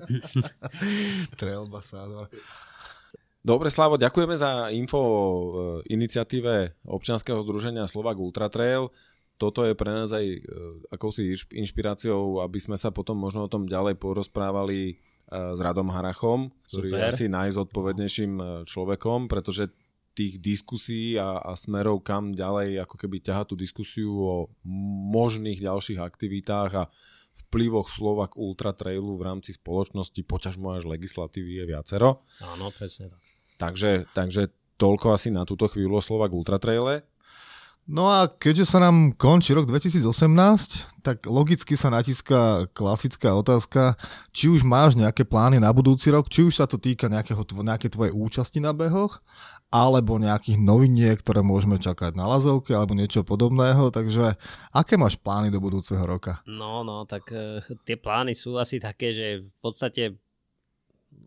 trailbasádor. Dobre, Slavo, ďakujeme za info o e, iniciatíve občianskeho združenia Slovak Ultra Trail. Toto je pre nás aj e, akousi inšpiráciou, aby sme sa potom možno o tom ďalej porozprávali s Radom Harachom, ktorý Super. je asi najzodpovednejším e, človekom, pretože tých diskusí a, a smerov kam ďalej ako keby ťaha tú diskusiu o možných ďalších aktivitách a vplyvoch Slovak Ultra Trailu v rámci spoločnosti, poťažmo až legislatívy je viacero. Áno, presne tak. Takže, takže toľko asi na túto chvíľu o Slovak Ultra Traile. No a keďže sa nám končí rok 2018, tak logicky sa natíska klasická otázka, či už máš nejaké plány na budúci rok, či už sa to týka nejakého, nejaké tvojej účasti na behoch, alebo nejakých noviniek, ktoré môžeme čakať na lazovke, alebo niečo podobného. Takže aké máš plány do budúceho roka? No, no, tak uh, tie plány sú asi také, že v podstate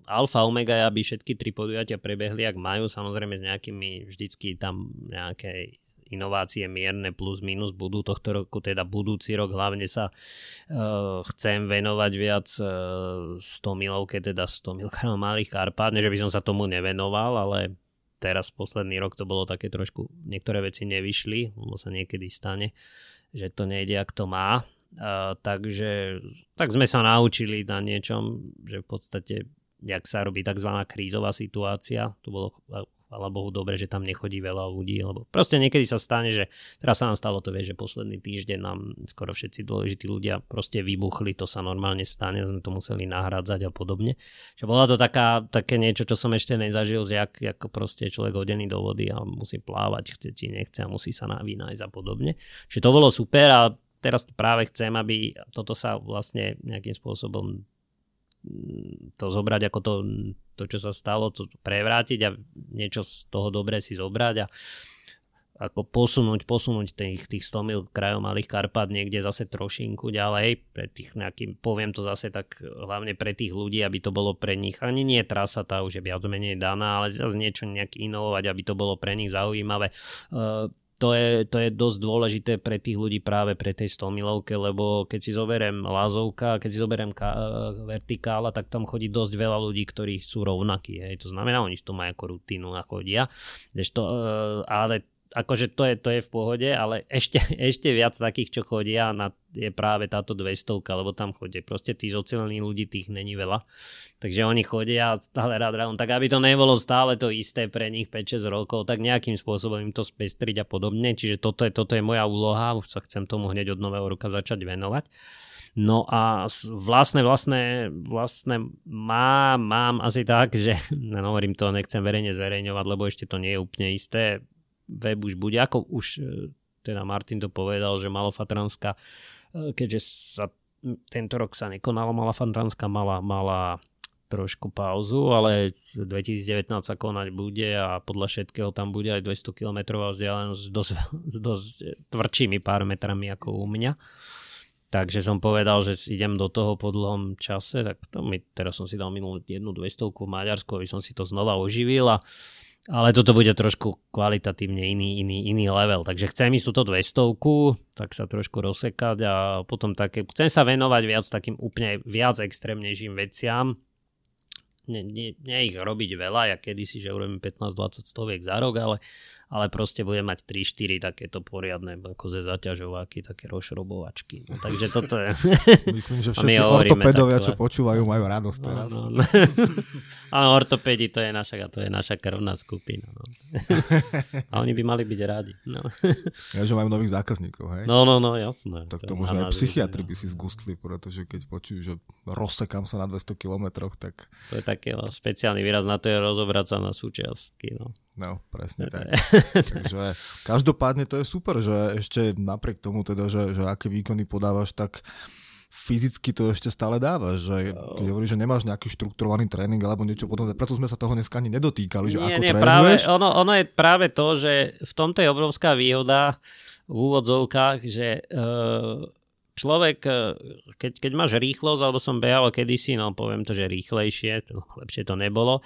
alfa, omega je, aby všetky tri podujatia prebehli, ak majú, samozrejme s nejakými vždycky tam nejaké inovácie mierne plus minus budú tohto roku, teda budúci rok hlavne sa uh, chcem venovať viac uh, 100 milovke, teda 100 milkám malých Karpát, že by som sa tomu nevenoval, ale teraz posledný rok to bolo také trošku, niektoré veci nevyšli, lebo sa niekedy stane, že to nejde, ak to má. Uh, takže tak sme sa naučili na niečom, že v podstate jak sa robí tzv. krízová situácia. To bolo chvála Bohu dobre, že tam nechodí veľa ľudí, lebo proste niekedy sa stane, že teraz sa nám stalo to, vie, že posledný týždeň nám skoro všetci dôležití ľudia proste vybuchli, to sa normálne stane, sme to museli nahrádzať a podobne. Že bola to taká, také niečo, čo som ešte nezažil, že jak, ako proste človek hodený do vody a musí plávať, chce či nechce a musí sa vynájsť a podobne. Čiže to bolo super a teraz práve chcem, aby toto sa vlastne nejakým spôsobom to zobrať ako to, to, čo sa stalo, to prevrátiť a niečo z toho dobré si zobrať a ako posunúť, posunúť tých, tých 100 mil krajov Malých Karpát niekde zase trošinku ďalej, pre tých nejakým, poviem to zase tak hlavne pre tých ľudí, aby to bolo pre nich, ani nie trasa tá už je viac menej daná, ale zase niečo nejak inovovať, aby to bolo pre nich zaujímavé. Uh, to je, to je dosť dôležité pre tých ľudí práve pre tej 100 milovke, lebo keď si zoberiem lázovka, keď si zoberiem ka- e, vertikála, tak tam chodí dosť veľa ľudí, ktorí sú rovnakí. Hej. To znamená, oni to majú ako rutinu a chodia. to, uh, ale akože to je, to je v pohode, ale ešte, ešte viac takých, čo chodia, na, je práve táto 200, lebo tam chodia. Proste tí zocelení ľudí, tých není veľa. Takže oni chodia stále rád rád. Tak aby to nebolo stále to isté pre nich 5-6 rokov, tak nejakým spôsobom im to spestriť a podobne. Čiže toto je, toto je moja úloha, už sa chcem tomu hneď od nového roka začať venovať. No a vlastné, vlastné, vlastné mám, mám asi tak, že no, to, nechcem verejne zverejňovať, lebo ešte to nie je úplne isté web už bude, ako už e, teda Martin to povedal, že Malofatranská, e, keďže sa tento rok sa nekonalo Malofatranská, mala, mala trošku pauzu, ale 2019 sa konať bude a podľa všetkého tam bude aj 200 km vzdialenosť s dosť, s dosť tvrdšími pár metrami ako u mňa. Takže som povedal, že idem do toho po dlhom čase, tak to mi, teraz som si dal minulú jednu 200 v Maďarsku, aby som si to znova oživil a ale toto bude trošku kvalitatívne iný, iný, iný level. Takže chcem ísť túto 200, tak sa trošku rozsekať a potom také, chcem sa venovať viac takým úplne viac extrémnejším veciam. Nie, nie, nie ich robiť veľa, ja kedysi, že urobím 15-20 stoviek za rok, ale ale proste bude mať 3-4 takéto poriadne ako ze zaťažováky, také rozšrobovačky. No, takže toto je... Myslím, že všetci ortopedovia, čo počúvajú, majú radosť no, teraz. No, no. Áno, ortopedi to je naša, to je naša krvná skupina. No. A oni by mali byť radi. No. Ja, že majú nových zákazníkov, hej? No, no, no, jasné. Tak to, to možno aj psychiatri by si zgustli, pretože keď počujú, že rozsekám sa na 200 kilometroch, tak... To je taký no, špeciálny výraz na to je rozobrať sa na súčiastky. No. No, presne tak. Takže každopádne to je super, že ešte napriek tomu teda, že, že aké výkony podávaš, tak fyzicky to ešte stále dávaš, že keď hovoríš, že nemáš nejaký štrukturovaný tréning alebo niečo podobné, preto sme sa toho dneska ani nedotýkali, že nie, ako nie, práve, ono, ono je práve to, že v tomto je obrovská výhoda v úvodzovkách, že uh, človek, e, keď, keď máš rýchlosť, alebo som behal kedysi, no poviem to, že rýchlejšie, to, lepšie to nebolo,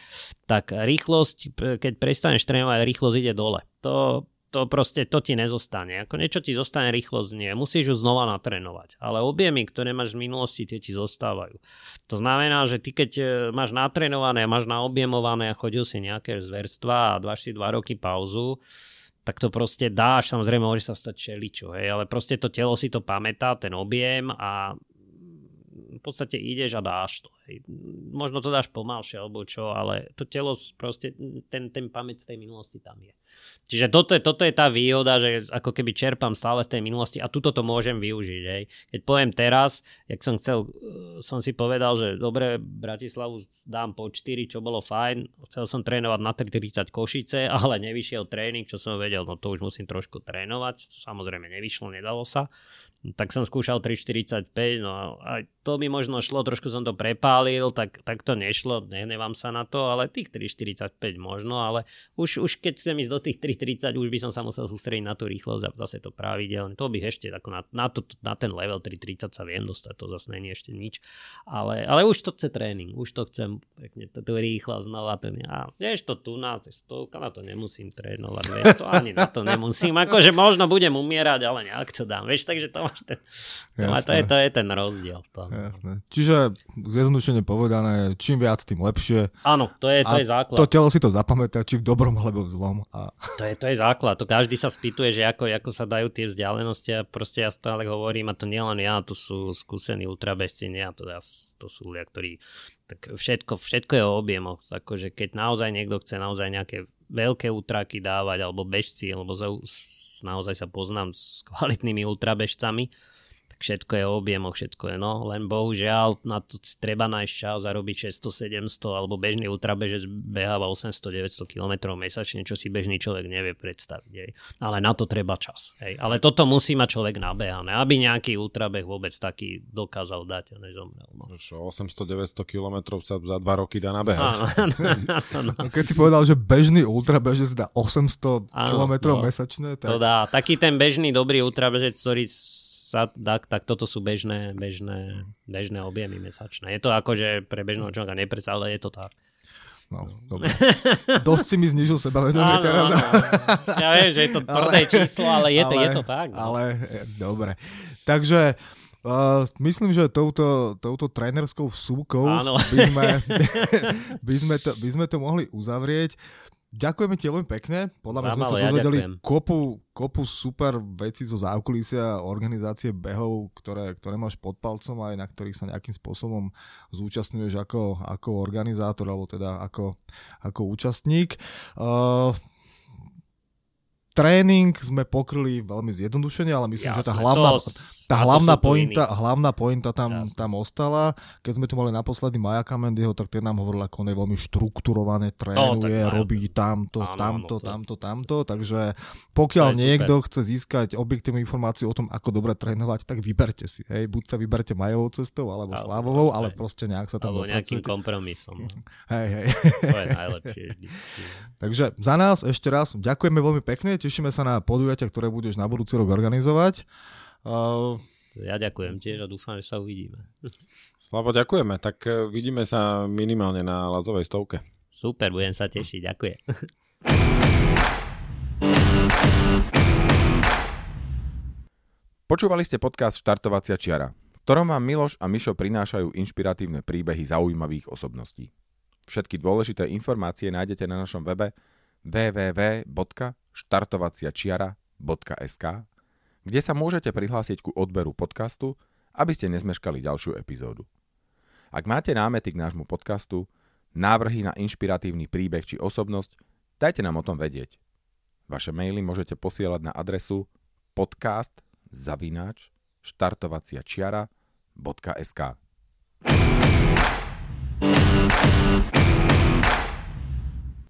tak rýchlosť, keď prestaneš trénovať, rýchlosť ide dole. To, to proste, to ti nezostane. Ako niečo ti zostane, rýchlosť nie. Musíš ju znova natrénovať. Ale objemy, ktoré máš v minulosti, tie ti zostávajú. To znamená, že ty keď e, máš natrénované, máš naobjemované a chodil si nejaké zverstva a dáš si dva roky pauzu, tak to proste dáš, samozrejme môže sa stať čeličo, hej, ale proste to telo si to pamätá, ten objem a v podstate ideš a dáš to. Hej. Možno to dáš pomalšie alebo čo, ale to telo proste, ten, ten pamäť tej minulosti tam je. Čiže toto je, toto je tá výhoda, že ako keby čerpám stále z tej minulosti a tuto to môžem využiť. Hej. Keď poviem teraz, jak som chcel, eh, som si povedal, že dobre, Bratislavu dám po 4, čo bolo fajn. Chcel som trénovať na 30 Košice, ale nevyšiel tréning, čo som vedel, no to už musím trošku trénovať. Samozrejme nevyšlo, nedalo sa tak som skúšal 3,45, no a to by možno šlo, trošku som to prepálil, tak, tak to nešlo, nehnevám sa na to, ale tých 3,45 možno, ale už, už keď chcem ísť do tých 3,30, už by som sa musel sústrediť na tú rýchlosť a zase to pravidelne, to by ešte ako na, na, to, na ten level 3,30 sa viem dostať, to zase je ešte nič, ale, ale už to chce tréning, už to chcem pekne, tú rýchlosť znova, ten, a vieš to tu na stovka, na to nemusím trénovať, vieš to ani na to nemusím, akože možno budem umierať, ale nejak to dám, vieš, takže to ten, to, má, to, je, to je ten rozdiel. To. Jasné. Čiže zjednodušene povedané, čím viac, tým lepšie. Áno, to je, to je základ. To telo si to zapamätá, či v dobrom alebo v zlom. A... To, je, to je základ. To každý sa spýtuje, že ako, ako sa dajú tie vzdialenosti a proste ja stále hovorím, a to nielen ja, to sú skúsení ultrabežci, nie, a to, to sú ľudia, ktorí tak všetko, všetko je o objemoch. Akože keď naozaj niekto chce naozaj nejaké veľké útraky dávať, alebo bežci, alebo naozaj sa poznám s kvalitnými ultrabežcami, všetko je objemoch, všetko je no, len bohužiaľ na to treba nájsť čas a robiť 600, 700 alebo bežný ultrabežec beháva 800, 900 km mesačne, čo si bežný človek nevie predstaviť. Hej. Ale na to treba čas. Hej. Ale toto musí mať človek nabehané, aby nejaký ultrabeh vôbec taký dokázal dať a nezomrel. No. 800-900 km sa za 2 roky dá nabehať. Áno, áno, no. Keď si povedal, že bežný ultrabežec dá 800 km no, mesačne, tak... To dá. Taký ten bežný dobrý ultrabežec, ktorý sa, tak, tak toto sú bežné, bežné, bežné objemy mesačné. Je to ako, že pre bežného človeka nepredsa, ale je to tak. No, dobre. Dosť si mi znižil sebavedomie teraz. Áno, Ja viem, že je to tvrdé ale, číslo, ale je, ale, to, je to tak. No. Ale, dobre. Takže Uh, myslím, že touto, touto trénerskou súkou by sme, by, sme to, by sme to mohli uzavrieť. Ďakujeme ti veľmi pekne. Podľa mňa sme sa dozvedeli ja kopu, kopu super veci zo zákulisia organizácie behov, ktoré, ktoré máš pod palcom aj na ktorých sa nejakým spôsobom zúčastňuješ ako, ako organizátor alebo teda ako, ako účastník. Uh, tréning sme pokryli veľmi zjednodušene, ale myslím, Jasne, že tá hlavná, to, tá hlavná, pointa, hlavná pointa tam, tam ostala. Keď sme tu mali naposledy Maja Kamendyho, tak ten nám hovoril, ako on je veľmi štrukturované, trénuje, no, robí tamto, áno, tamto, áno, tamto, tamto. Takže pokiaľ niekto super. chce získať objektívnu informáciu o tom, ako dobre trénovať, tak vyberte si. Hej. Buď sa vyberte Majovou cestou, alebo, alebo Slávovou, ale proste nejak sa tam Alebo nejakým kompromisom. No. Hej, hej. To je najlepšie. Takže za nás ešte raz ďakujeme veľmi pekne tešíme sa na podujatia, ktoré budeš na budúci rok organizovať. Uh... Ja ďakujem tiež a dúfam, že sa uvidíme. Slavo, ďakujeme. Tak e, vidíme sa minimálne na Lazovej stovke. Super, budem sa tešiť. Ďakujem. Počúvali ste podcast Štartovacia čiara, v ktorom vám Miloš a Mišo prinášajú inšpiratívne príbehy zaujímavých osobností. Všetky dôležité informácie nájdete na našom webe www.štartovaciačiara.sk, kde sa môžete prihlásiť ku odberu podcastu, aby ste nezmeškali ďalšiu epizódu. Ak máte námety k nášmu podcastu, návrhy na inšpiratívny príbeh či osobnosť, dajte nám o tom vedieť. Vaše maily môžete posielať na adresu podcast zavináč štartovaciačiara.sk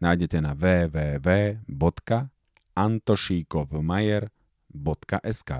nájdete na www.antošíkovmajer.sk.